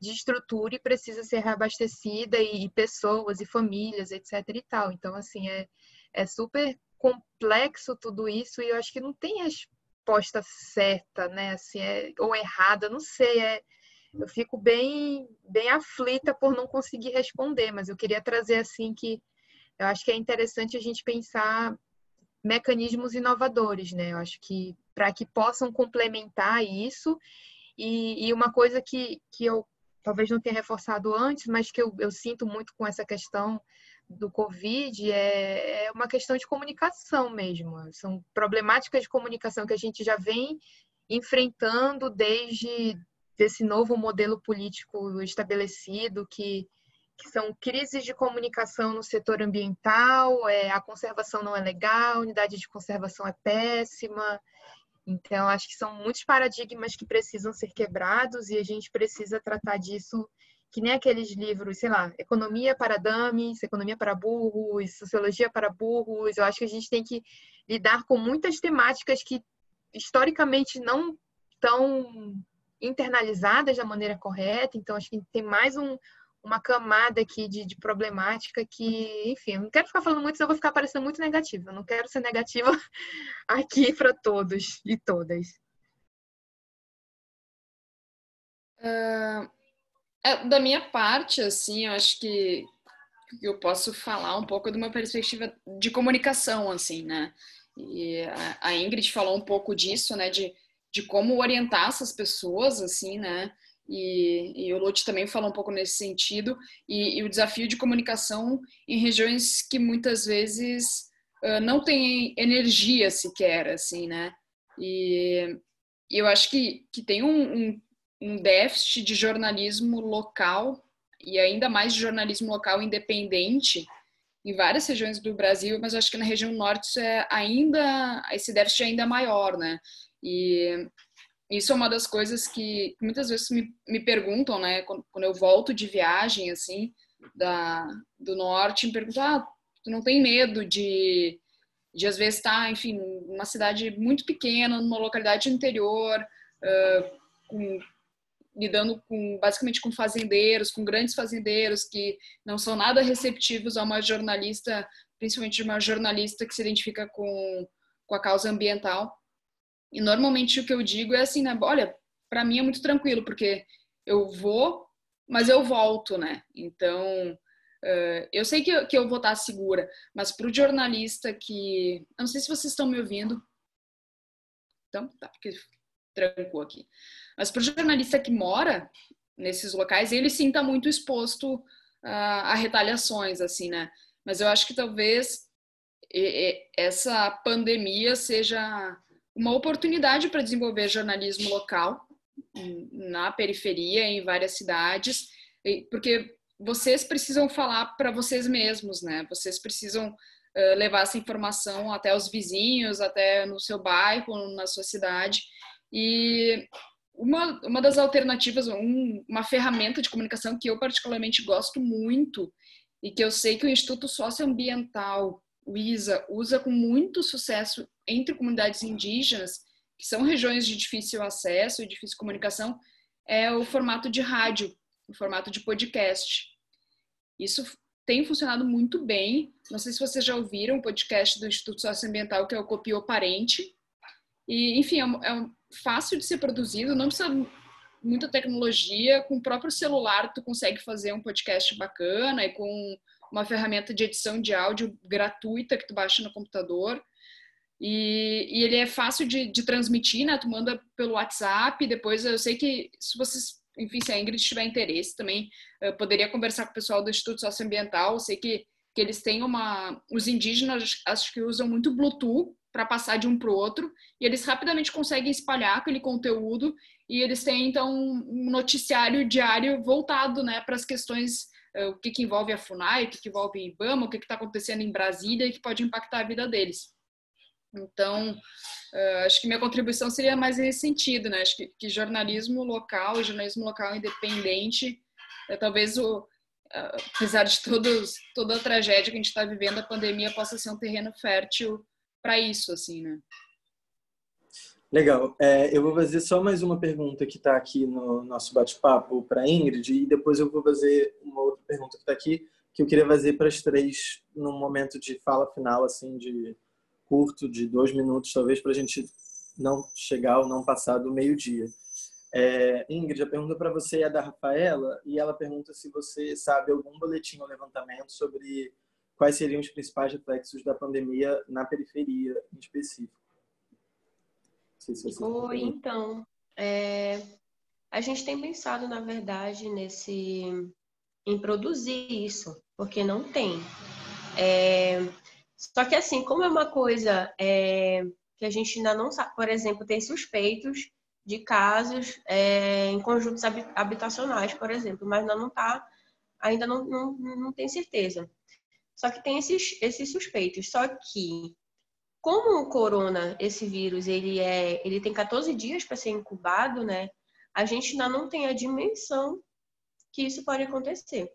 de estrutura e precisa ser reabastecida e, e pessoas e famílias, etc e tal. Então, assim, é, é super complexo tudo isso e eu acho que não tem resposta certa, né? Assim, é, ou errada, não sei, é, eu fico bem bem aflita por não conseguir responder, mas eu queria trazer assim que eu acho que é interessante a gente pensar mecanismos inovadores, né? Eu acho que para que possam complementar isso e, e, uma coisa que, que eu talvez não tenha reforçado antes, mas que eu, eu sinto muito com essa questão do Covid é, é uma questão de comunicação mesmo. São problemáticas de comunicação que a gente já vem enfrentando desde esse novo modelo político estabelecido que que são crises de comunicação no setor ambiental, é, a conservação não é legal, a unidade de conservação é péssima. Então, acho que são muitos paradigmas que precisam ser quebrados e a gente precisa tratar disso que nem aqueles livros, sei lá, Economia para Dames, Economia para Burros, Sociologia para Burros. Eu acho que a gente tem que lidar com muitas temáticas que historicamente não estão internalizadas da maneira correta. Então, acho que tem mais um, uma camada aqui de, de, problemática que, enfim, não quero ficar falando muito, senão eu vou ficar parecendo muito negativa. Eu não quero ser negativa [laughs] aqui para todos e todas. Uh, da minha parte, assim, eu acho que eu posso falar um pouco de uma perspectiva de comunicação, assim, né? E a Ingrid falou um pouco disso, né? De, de como orientar essas pessoas, assim, né? E, e o Lute também falou um pouco nesse sentido, e, e, o desafio de comunicação em regiões que muitas vezes uh, não têm energia sequer, assim, né? E, e eu acho que, que tem um, um, um déficit de jornalismo local e ainda mais de jornalismo local independente em várias regiões do Brasil, mas acho que na região norte isso é ainda esse déficit é ainda maior, né? E isso é uma das coisas que muitas vezes me, me perguntam, né? Quando, quando, eu volto de viagem, assim, da, do norte, me perguntam, ah, tu não tem medo de, de às vezes estar, tá, enfim, numa cidade muito pequena, numa localidade interior, uh, com, lidando com, basicamente com fazendeiros, com grandes fazendeiros que não são nada receptivos a uma jornalista, principalmente uma jornalista que se identifica com, com a causa ambiental. E normalmente o que eu digo é assim, né? Olha, para mim é muito tranquilo, porque eu vou, mas eu volto, né? Então, uh, eu sei que eu, que eu vou estar segura, mas para o jornalista que. Não sei se vocês estão me ouvindo. Então, tá, porque trancou aqui. Mas para o jornalista que mora nesses locais, ele sim está muito exposto a retaliações, assim, né? Mas eu acho que talvez essa pandemia seja uma oportunidade para desenvolver jornalismo local na periferia, em várias cidades, porque vocês precisam falar para vocês mesmos, né? Vocês precisam levar essa informação até os vizinhos, até no seu bairro, na sua cidade. E uma, uma das alternativas, um, uma ferramenta de comunicação que eu particularmente gosto muito e que eu sei que o Instituto Socioambiental, o ISA, usa com muito sucesso entre comunidades indígenas, que são regiões de difícil acesso e difícil comunicação, é o formato de rádio, o formato de podcast. Isso tem funcionado muito bem. Não sei se vocês já ouviram o podcast do Instituto Socioambiental, que é o Copiou Parente. E, enfim, é, é fácil de ser produzido, não precisa muita tecnologia. Com o próprio celular, tu consegue fazer um podcast bacana e com uma ferramenta de edição de áudio gratuita que tu baixa no computador. E, e ele é fácil de, de, transmitir, né? Tu manda pelo WhatsApp, depois eu sei que se vocês, enfim, se a Ingrid tiver interesse também, poderia conversar com o pessoal do Instituto Socioambiental, eu sei que, que eles têm uma... Os indígenas, acho que usam muito Bluetooth para passar de um para o outro, e eles rapidamente conseguem espalhar aquele conteúdo, e eles têm, então, um noticiário diário voltado, né, para as questões o que, que envolve a FUNAI, o que, que envolve a IBAMA, o que está acontecendo em Brasília e que pode impactar a vida deles. Então, uh, acho que minha contribuição seria mais nesse sentido, né? Acho que, que jornalismo local jornalismo local independente, é, talvez o, apesar de todos, toda a tragédia que a gente está vivendo, a pandemia possa ser um terreno fértil para isso, assim, né? Legal. É, eu vou fazer só mais uma pergunta que está aqui no nosso bate-papo para Ingrid e depois eu vou fazer uma outra pergunta que está aqui que eu queria fazer para as três num momento de fala final, assim, de curto de dois minutos, talvez, para a gente não chegar ou não passar do meio-dia. É, Ingrid, a pergunta para você é da Rafaela e ela pergunta se você sabe algum boletim ou levantamento sobre quais seriam os principais reflexos da pandemia na periferia, em específico. Se Oi, então, é, a gente tem pensado, na verdade, nesse em produzir isso, porque não tem. É, só que assim, como é uma coisa é, que a gente ainda não sabe, por exemplo, tem suspeitos de casos é, em conjuntos habitacionais, por exemplo, mas ainda não tá, ainda não, não, não tem certeza. Só que tem esses, esses suspeitos. Só que, como o corona, esse vírus, ele é, ele tem 14 dias para ser incubado, né? A gente ainda não tem a dimensão que isso pode acontecer.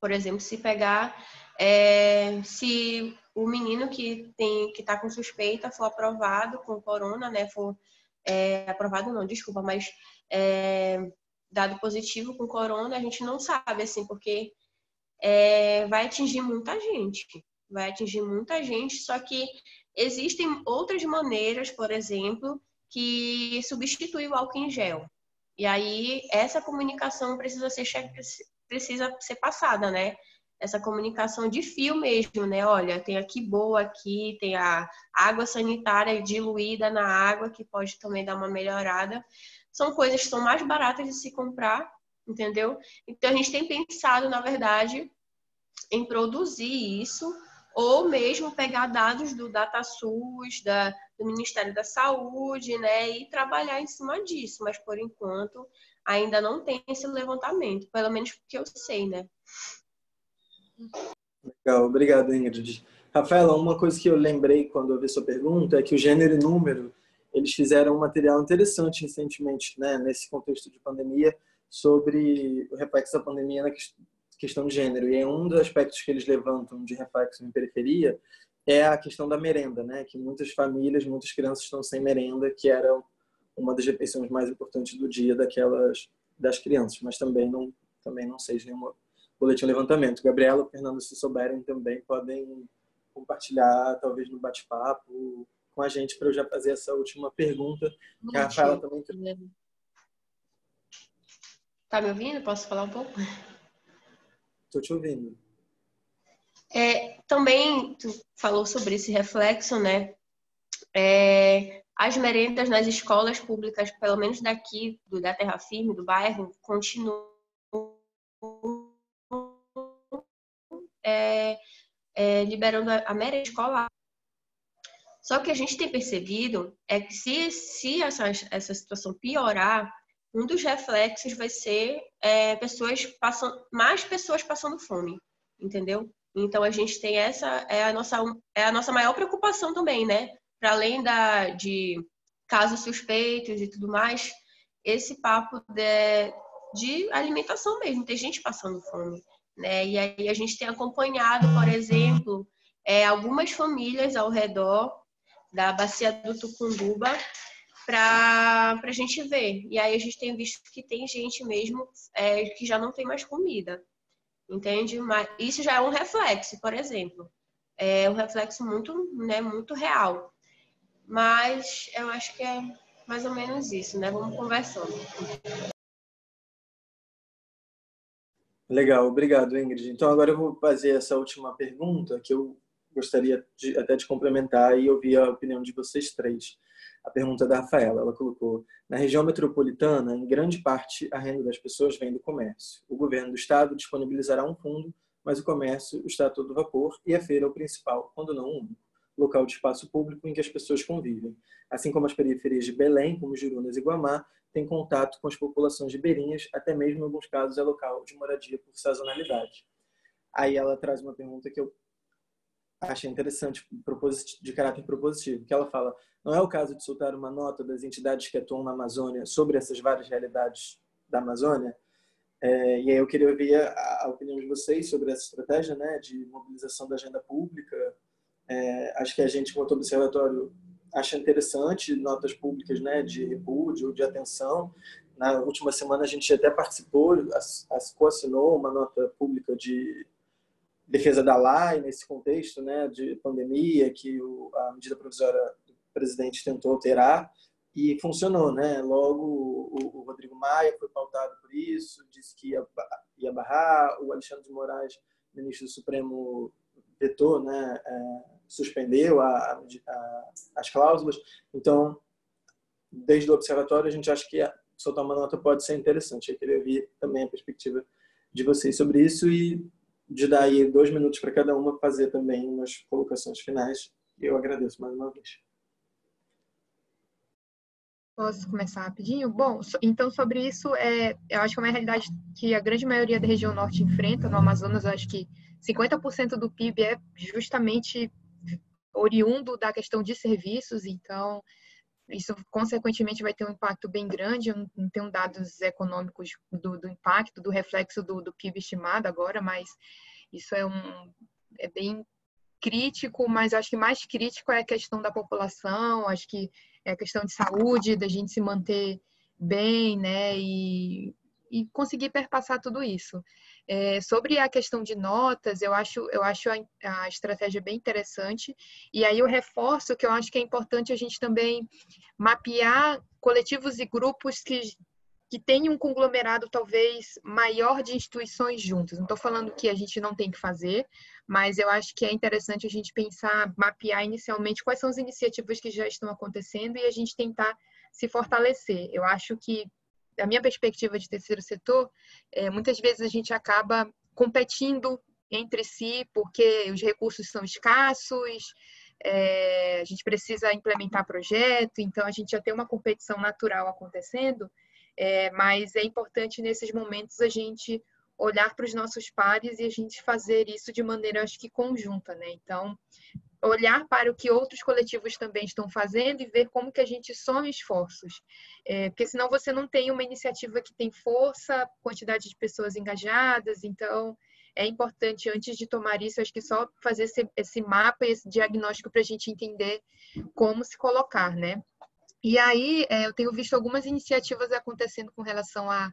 Por exemplo, se pegar, é, se o menino que tem que está com suspeita for aprovado com corona, né? For é, aprovado não, desculpa, mas é, dado positivo com corona, a gente não sabe assim, porque é, vai atingir muita gente, vai atingir muita gente. Só que existem outras maneiras, por exemplo, que substitui o álcool em gel. E aí essa comunicação precisa ser precisa ser passada, né? essa comunicação de fio mesmo, né? Olha, tem aqui boa aqui, tem a água sanitária diluída na água que pode também dar uma melhorada. São coisas que são mais baratas de se comprar, entendeu? Então a gente tem pensado, na verdade, em produzir isso ou mesmo pegar dados do DataSUS, da, do Ministério da Saúde, né, e trabalhar em cima disso, mas por enquanto ainda não tem esse levantamento, pelo menos que eu sei, né? Legal, obrigado, Ingrid. Rafaela, uma coisa que eu lembrei quando eu vi sua pergunta é que o gênero e número, eles fizeram um material interessante recentemente, né, nesse contexto de pandemia, sobre o reflexo da pandemia na questão de gênero. E um dos aspectos que eles levantam de reflexo em periferia é a questão da merenda, né, que muitas famílias, muitas crianças estão sem merenda, que era uma das refeições mais importantes do dia daquelas das crianças, mas também não também não seja nenhuma boletim levantamento. Gabriela, Fernando, se souberem também, podem compartilhar, talvez no bate-papo com a gente, para eu já fazer essa última pergunta, que a Rafaela também Tá me ouvindo? Posso falar um pouco? Estou te ouvindo. É, também tu falou sobre esse reflexo, né? É, as merendas nas escolas públicas, pelo menos daqui, do, da Terra Firme, do bairro, continuam é, é, liberando a, a merenda escolar. Só que a gente tem percebido é que se, se essa, essa situação piorar, um dos reflexos vai ser é, pessoas passando, mais pessoas passando fome, entendeu? Então a gente tem essa é a nossa é a nossa maior preocupação também, né? Para além da de casos suspeitos e tudo mais, esse papo de, de alimentação mesmo, tem gente passando fome. Né? E aí a gente tem acompanhado, por exemplo, é, algumas famílias ao redor da bacia do Tucunduba para a gente ver. E aí a gente tem visto que tem gente mesmo é, que já não tem mais comida, entende? Mas isso já é um reflexo, por exemplo. É um reflexo muito, né, muito real. Mas eu acho que é mais ou menos isso, né? Vamos conversando. Legal, obrigado, Ingrid. Então, agora eu vou fazer essa última pergunta que eu gostaria de, até de complementar e ouvir a opinião de vocês três. A pergunta da Rafaela, ela colocou: na região metropolitana, em grande parte, a renda das pessoas vem do comércio. O governo do estado disponibilizará um fundo, mas o comércio está a todo vapor e a feira é o principal, quando não o único, local de espaço público em que as pessoas convivem. Assim como as periferias de Belém, como Jurunas e Guamá, tem contato com as populações ribeirinhas, até mesmo em alguns casos é local de moradia por sazonalidade. Aí ela traz uma pergunta que eu achei interessante, de caráter propositivo, que ela fala, não é o caso de soltar uma nota das entidades que atuam na Amazônia sobre essas várias realidades da Amazônia? É, e aí eu queria ouvir a, a, opinião de vocês sobre essa estratégia né, de mobilização da agenda pública. É, acho que a gente, quanto observatório, acha interessante notas públicas né, de repúdio, de atenção. Na última semana a gente até participou, co-assinou uma nota pública de defesa da lei nesse contexto né, de pandemia que o, a medida provisória do presidente tentou alterar e funcionou. Né? Logo, o, o Rodrigo Maia foi pautado por isso, disse que ia, ia barrar, o Alexandre de Moraes, ministro do Supremo, vetou, né, é, suspendeu a, a, as cláusulas. Então, desde o observatório, a gente acha que soltar uma nota pode ser interessante. Eu queria ouvir também a perspectiva de vocês sobre isso e de dar aí dois minutos para cada uma fazer também umas colocações finais. Eu agradeço mais uma vez. Posso começar rapidinho? Bom, então sobre isso, é, eu acho que é uma realidade que a grande maioria da região norte enfrenta. No Amazonas, eu acho que 50% do PIB é justamente oriundo da questão de serviços, então isso consequentemente vai ter um impacto bem grande. Eu não tenho dados econômicos do, do impacto, do reflexo do, do, PIB estimado agora, mas isso é um é bem crítico, mas acho que mais crítico é a questão da população, acho que é a questão de saúde, da gente se manter bem, né, e, e conseguir perpassar tudo isso. É, sobre a questão de notas, eu acho, eu acho a, a, estratégia bem interessante. E aí eu reforço que eu acho que é importante a gente também mapear coletivos e grupos que, que têm um conglomerado talvez maior de instituições juntas. Não estou falando que a gente não tem que fazer, mas eu acho que é interessante a gente pensar, mapear inicialmente quais são as iniciativas que já estão acontecendo e a gente tentar se fortalecer. Eu acho que da minha perspectiva de terceiro setor, é, muitas vezes a gente acaba competindo entre si porque os recursos são escassos, é, a gente precisa implementar projeto, então a gente já tem uma competição natural acontecendo, é, mas é importante nesses momentos a gente olhar para os nossos pares e a gente fazer isso de maneira, acho que conjunta, né? Então, olhar para o que outros coletivos também estão fazendo e ver como que a gente soma esforços. É, porque senão você não tem uma iniciativa que tem força, quantidade de pessoas engajadas, então é importante, antes de tomar isso, acho que só fazer esse, esse mapa e esse diagnóstico para a gente entender como se colocar, né? E aí, é, eu tenho visto algumas iniciativas acontecendo com relação a,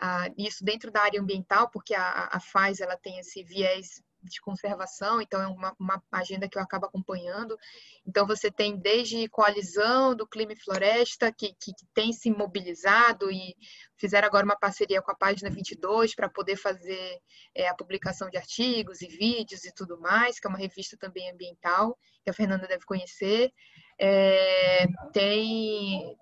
a isso dentro da área ambiental, porque a, a ela tem esse viés de conservação, então é uma, uma, agenda que eu acabo acompanhando. Então você tem desde coalizão do clima e floresta, que, que, que tem se mobilizado e fizeram agora uma parceria com a página 22 para poder fazer é, a publicação de artigos e vídeos e tudo mais, que é uma revista também ambiental, que a Fernanda deve conhecer. É, tem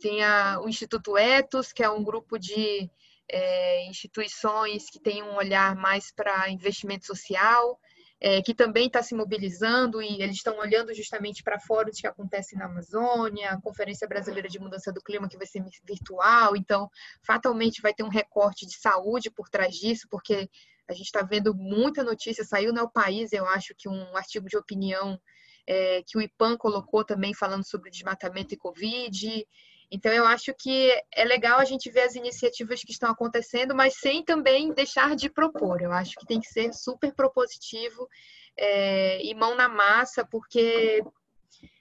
tem a, o Instituto Etos, que é um grupo de é, instituições que têm um olhar mais para investimento social, é, que também está se mobilizando e eles estão olhando justamente para fóruns que acontecem na Amazônia, a Conferência Brasileira de Mudança do Clima, que vai ser virtual, então fatalmente vai ter um recorte de saúde por trás disso, porque a gente está vendo muita notícia, saiu no País, eu acho que um artigo de opinião é, que o IPAN colocou também falando sobre desmatamento e Covid, Então, eu acho que é legal a gente ver as iniciativas que estão acontecendo, mas sem também deixar de propor. Eu acho que tem que ser super propositivo é, e mão na massa, porque,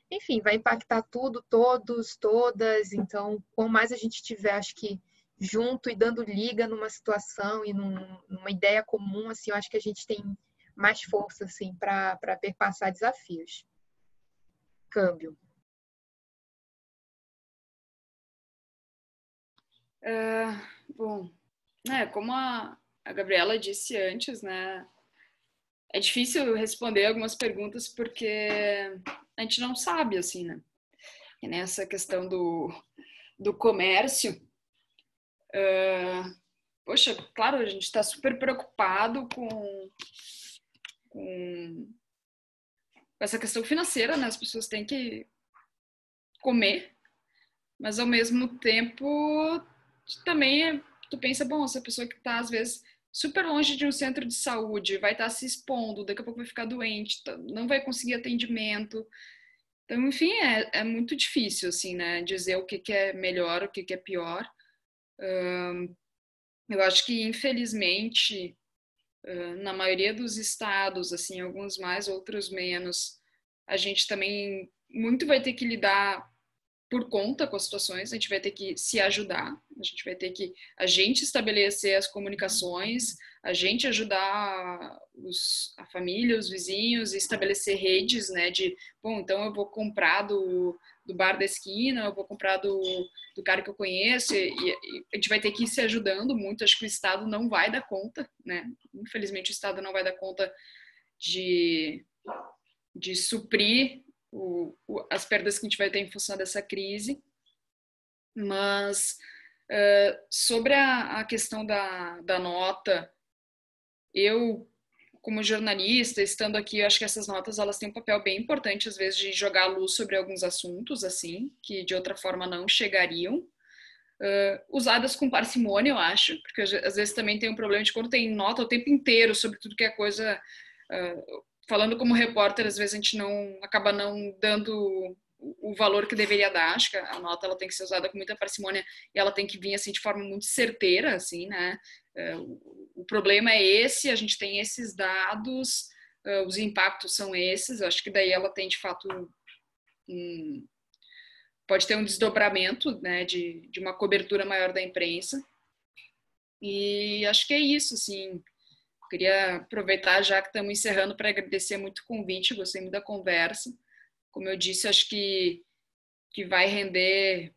enfim, vai impactar tudo, todos, todas. Então, quanto mais a gente tiver, acho que junto e dando liga numa situação e num, numa ideia comum, assim, eu acho que a gente tem mais força, assim, para perpassar desafios. Câmbio. Uh, bom, né, como a, a Gabriela disse antes, né, é difícil responder algumas perguntas porque a gente não sabe, assim, né? E nessa questão do, do comércio, uh, poxa, claro, a gente está super preocupado com, com essa questão financeira, né? As pessoas têm que comer, mas ao mesmo tempo também é, tu pensa, bom, essa pessoa que está às vezes super longe de um centro de saúde, vai estar tá se expondo, daqui a pouco vai ficar doente, tá, não vai conseguir atendimento. Então, enfim, é, é muito difícil, assim, né, dizer o que, que é melhor, o que, que é pior. eu acho que, infelizmente, na maioria dos estados, assim, alguns mais, outros menos, a gente também muito vai ter que lidar por conta com as situações, a gente vai ter que se ajudar, a gente vai ter que a gente estabelecer as comunicações, a gente ajudar os, a família, os vizinhos, estabelecer redes, né, de, bom, então eu vou comprar do, do bar da esquina, eu vou comprar do, do cara que eu conheço, e, e a gente vai ter que ir se ajudando muito, acho que o Estado não vai dar conta, né, infelizmente o Estado não vai dar conta de, de suprir o, o, as perdas que a gente vai ter em função dessa crise. Mas uh, sobre a, a, questão da, da nota, eu, como jornalista, estando aqui, acho que essas notas elas têm um papel bem importante, às vezes, de jogar luz sobre alguns assuntos, assim, que de outra forma não chegariam. Uh, usadas com parcimônia, eu acho, porque às vezes também tem um problema de quando tem nota o tempo inteiro sobre tudo que é coisa, uh, falando como repórter, às vezes a gente não acaba não dando o valor que deveria dar. Acho que a nota ela tem que ser usada com muita parcimônia e ela tem que vir assim de forma muito certeira, assim, né? É, o problema é esse, a gente tem esses dados, é, os impactos são esses. Acho que daí ela tem de fato um, pode ter um desdobramento, né, de, de uma cobertura maior da imprensa. E acho que é isso, assim. Queria aproveitar já que estamos encerrando para agradecer muito o convite, gostei muito da conversa. Como eu disse, acho que, que vai render,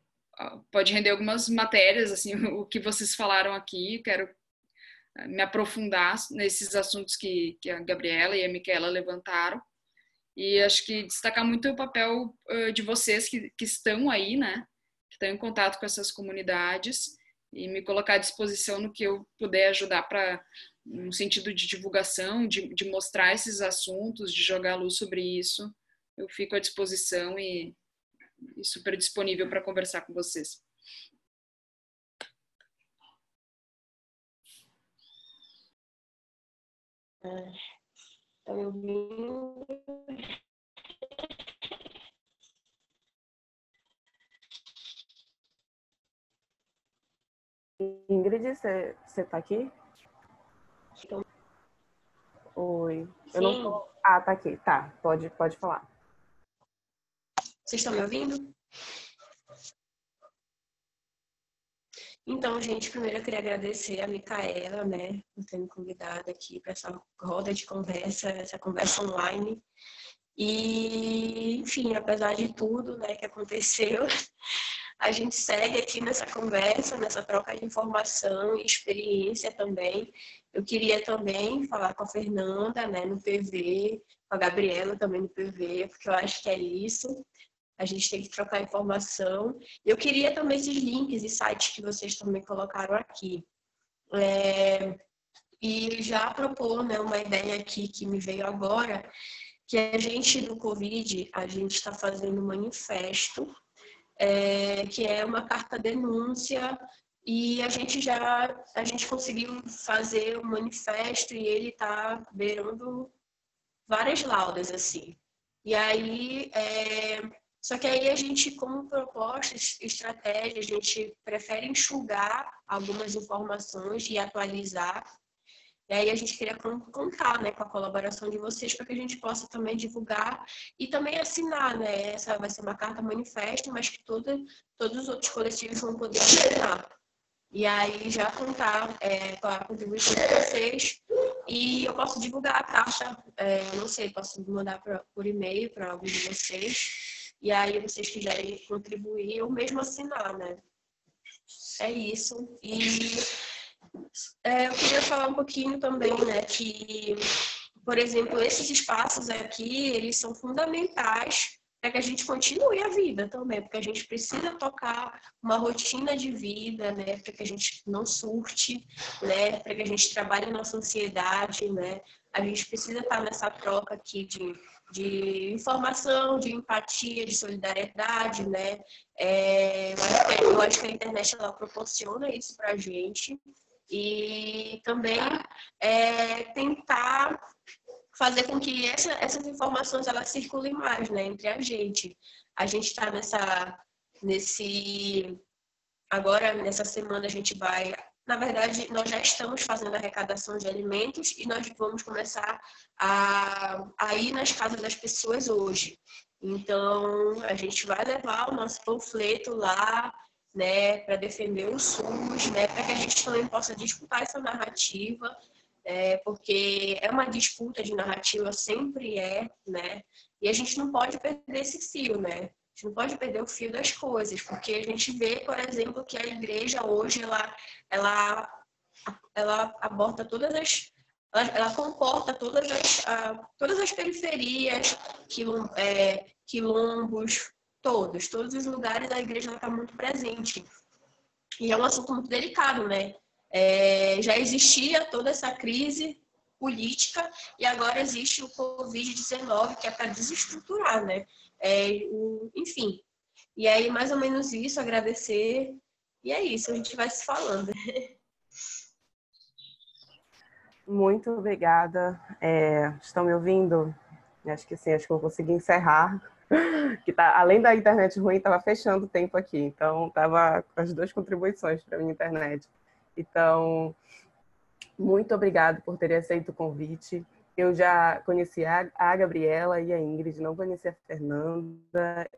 pode render algumas matérias, assim, [laughs] o que vocês falaram aqui. Quero eh, me aprofundar nesses assuntos que, que a Gabriela e a Micaela levantaram. E acho que destacar muito o papel uh, de vocês que, que estão aí, né? Que estão em contato com essas comunidades e me colocar à disposição no que eu puder ajudar para no sentido de divulgação, de, de mostrar esses assuntos, de jogar luz sobre isso, eu fico à disposição e, e super disponível para conversar com vocês. Ingrid, você está aqui? Oi. Eu não tô... Ah, tá aqui. Tá, pode, pode falar. Vocês estão me ouvindo? Então, gente, primeiro eu queria agradecer a Micaela, né, por ter me convidado aqui para essa roda de conversa, essa conversa online. E, enfim, apesar de tudo, né, que aconteceu, [laughs] a gente segue aqui nessa conversa, nessa troca de informação e experiência também. Eu queria também falar com a Fernanda, né, no PV, com a Gabriela também no PV, porque eu acho que é isso. A gente tem que trocar informação. Eu queria também esses links e sites que vocês também colocaram aqui. É, e já propor né, uma ideia aqui que me veio agora, que a gente do Covid, a gente está fazendo um manifesto é, que é uma carta denúncia e a gente já a gente conseguiu fazer um manifesto e ele está beirando várias laudas assim. E aí é, Só que aí a gente, como proposta, estratégia, a gente prefere enxugar algumas informações e atualizar. E aí a gente queria contar né, com a colaboração de vocês para que a gente possa também divulgar e também assinar, né? Essa vai ser uma carta manifesto, mas que toda, todos os outros coletivos vão poder assinar. E aí já contar é, com a contribuição de vocês. E eu posso divulgar a carta, é, não sei, posso mandar pra, por e-mail para algum de vocês e aí vocês quiserem contribuir ou mesmo assinar, né? É isso. E é, eu queria falar um pouquinho também, né, que, por exemplo, esses espaços aqui, eles são fundamentais para que a gente continue a vida também, porque a gente precisa tocar uma rotina de vida, né, para que a gente não surte, né, para que a gente trabalhe nossa ansiedade, né, a gente precisa estar nessa troca aqui de de informação, de empatia, de solidariedade, né? É, eu acho que a internet ela proporciona isso para a gente e também é, tentar fazer com que essa, essas informações elas circulem mais, né, entre a gente. A gente está nessa nesse agora nessa semana a gente vai na verdade, nós já estamos fazendo arrecadação de alimentos e nós vamos começar a, a ir nas casas das pessoas hoje. Então, a gente vai levar o nosso panfleto lá, né, para defender o SUS, né, para que a gente também possa disputar essa narrativa, é, porque é uma disputa de narrativa, sempre é, né, e a gente não pode perder esse fio, né, gente não pode perder o fio das coisas, porque a gente vê, por exemplo, que a igreja hoje ela, ela, ela aborda todas as. Ela, ela comporta todas as, todas as periferias, quilom, é, quilombos, todos, todos os lugares a igreja está muito presente. E é um assunto muito delicado, né? É, já existia toda essa crise política e agora existe o Covid-19, que é para desestruturar, né? É, enfim. E aí, mais ou menos isso, agradecer. E é isso, a gente vai se falando. [laughs] Muito obrigada. É, estão me ouvindo? Acho que sim, acho que eu consegui encerrar. [laughs] Que tá, além da internet ruim, estava fechando o tempo aqui. Então, estava com as duas contribuições para a minha internet. Então, muito obrigada por ter aceito o convite. Eu já conheci a, Gabriela e a Ingrid, não conhecia a Fernanda.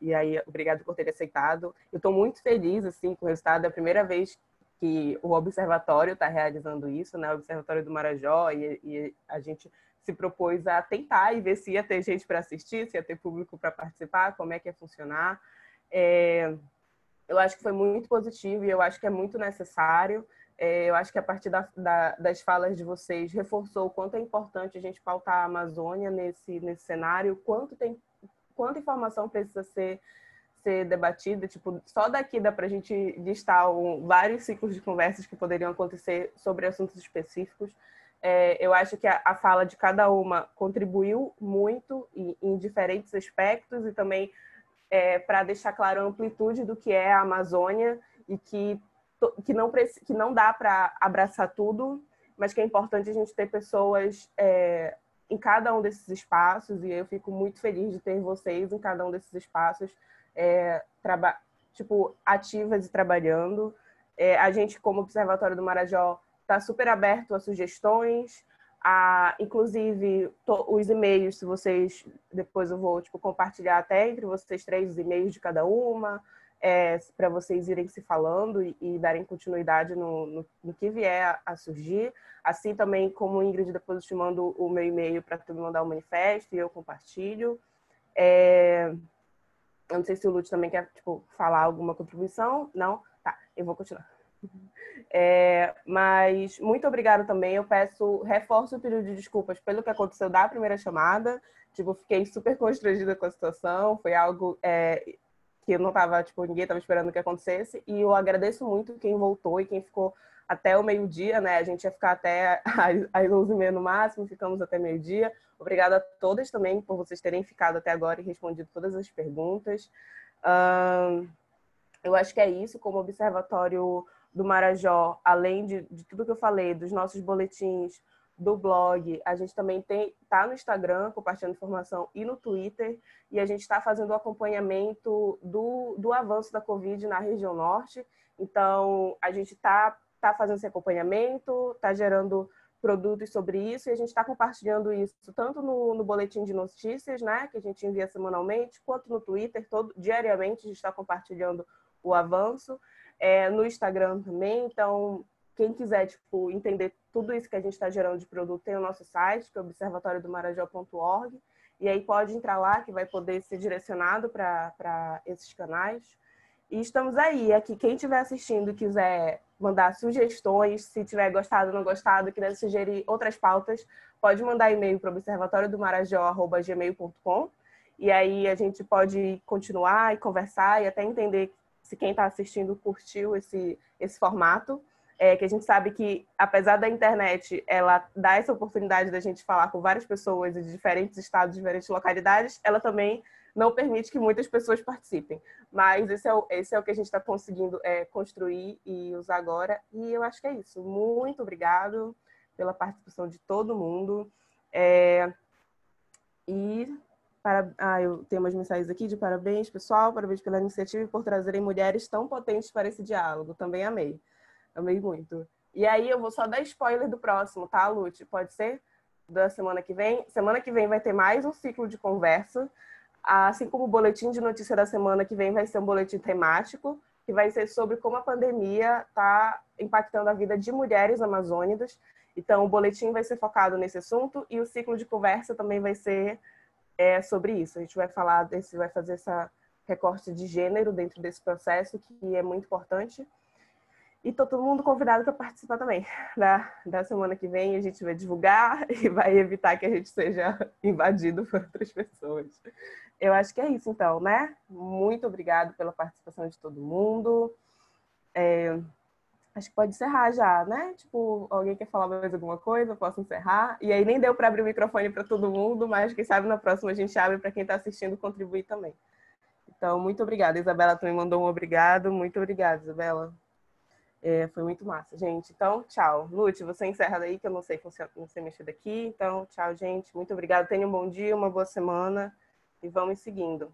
E aí, obrigado por ter aceitado. Eu estou muito feliz assim com o resultado. É a primeira vez que o observatório está realizando isso, né? O Observatório do Marajó e, e, a gente se propôs a tentar e ver se ia ter gente para assistir, se ia ter público para participar, como é que ia funcionar. É, eu acho que foi muito positivo e eu acho que é muito necessário. É, eu acho que a partir da, da, das falas de vocês reforçou o quanto é importante a gente pautar a Amazônia nesse, nesse cenário, quanto tem quanta informação precisa ser ser debatida, tipo, só daqui dá para a gente listar um, vários ciclos de conversas que poderiam acontecer sobre assuntos específicos. É, eu acho que a, a, fala de cada uma contribuiu muito em, em diferentes aspectos e também é, para deixar claro a amplitude do que é a Amazônia e que que não, que não dá para abraçar tudo, mas que é importante a gente ter pessoas é, em cada um desses espaços, e eu fico muito feliz de ter vocês em cada um desses espaços, é, tipo, ativas e trabalhando. É, a gente, como Observatório do Marajó, está super aberto a sugestões, a, inclusive to, os e-mails, se vocês, depois eu vou tipo, compartilhar até entre vocês três os e-mails de cada uma, é, para vocês irem se falando e, e darem continuidade no, no, no, que vier a, a, surgir. Assim também, como Ingrid, depois eu te mando o meu e-mail para tu me mandar o um manifesto e eu compartilho. É, eu não sei se o Lute também quer tipo, falar alguma contribuição. Não? Tá, eu vou continuar. É, mas muito obrigado também. Eu peço, reforço o pedido de desculpas pelo que aconteceu da primeira chamada. Tipo, fiquei super constrangida com a situação. Foi algo é, que não tava, tipo, ninguém estava esperando que acontecesse. E eu agradeço muito quem voltou e quem ficou até o meio-dia, né? A gente ia ficar até [laughs] às 11h30 no máximo, ficamos até meio-dia. Obrigada a todas também por vocês terem ficado até agora e respondido todas as perguntas. eu acho que é isso, como Observatório do Marajó, além de, de tudo que eu falei, dos nossos boletins, do blog. A gente também tem tá no Instagram compartilhando informação e no Twitter e a gente está fazendo o acompanhamento do, do avanço da Covid na região norte. Então a gente está tá fazendo esse acompanhamento, está gerando produtos sobre isso e a gente está compartilhando isso tanto no, no, boletim de notícias, né, que a gente envia semanalmente, quanto no Twitter, todo diariamente a gente está compartilhando o avanço, é, no Instagram também. Então quem quiser tipo, entender tudo isso que a gente está gerando de produto, tem o nosso site, que é observatoriodomarajó.org, e aí pode entrar lá, que vai poder ser direcionado para esses canais. E estamos aí. Aqui, quem estiver assistindo e quiser mandar sugestões, se tiver gostado ou não gostado, quiser sugerir outras pautas, pode mandar e-mail para observatoriodomarajó.gmail.com e aí a gente pode continuar e conversar e até entender se quem está assistindo curtiu esse, esse formato é, que a gente sabe que, apesar da internet, ela dá essa oportunidade da gente falar com várias pessoas de diferentes estados, diferentes localidades, ela também não permite que muitas pessoas participem. Mas esse é o, esse é o que a gente está conseguindo é, construir e usar agora. E eu acho que é isso. Muito obrigado pela participação de todo mundo. É, e para, ah, eu tenho umas mensagens aqui de parabéns, pessoal, parabéns pela iniciativa e por trazerem mulheres tão potentes para esse diálogo. Também amei. Amei muito. E aí eu vou só dar spoiler do próximo, tá, Lute? Pode ser? Da semana que vem. Semana que vem vai ter mais um ciclo de conversa. Assim como o boletim de notícia da semana que vem vai ser um boletim temático, que vai ser sobre como a pandemia está impactando a vida de mulheres amazônicas. Então, o boletim vai ser focado nesse assunto e o ciclo de conversa também vai ser é, sobre isso. A gente vai falar desse, vai fazer essa recorte de gênero dentro desse processo, que é muito importante. E tô todo mundo convidado para participar também. [laughs] Da, da semana que vem a gente vai divulgar [laughs] e vai evitar que a gente seja [laughs] invadido por outras pessoas. Eu acho que é isso então, né? Muito obrigado pela participação de todo mundo. É, acho que pode encerrar já, né? Tipo, alguém quer falar mais alguma coisa? Posso encerrar. E aí nem deu para abrir o microfone para todo mundo, mas quem sabe na próxima a gente abre para quem está assistindo contribuir também. Então, muito obrigada. Isabela também mandou um obrigado. Muito obrigada, Isabela. É, foi muito massa, gente. Então, tchau. Lute, você encerra daí, que eu não sei, funcionar, não sei mexer daqui. Então, tchau, gente. Muito obrigada. Tenha um bom dia, uma boa semana e vamos seguindo.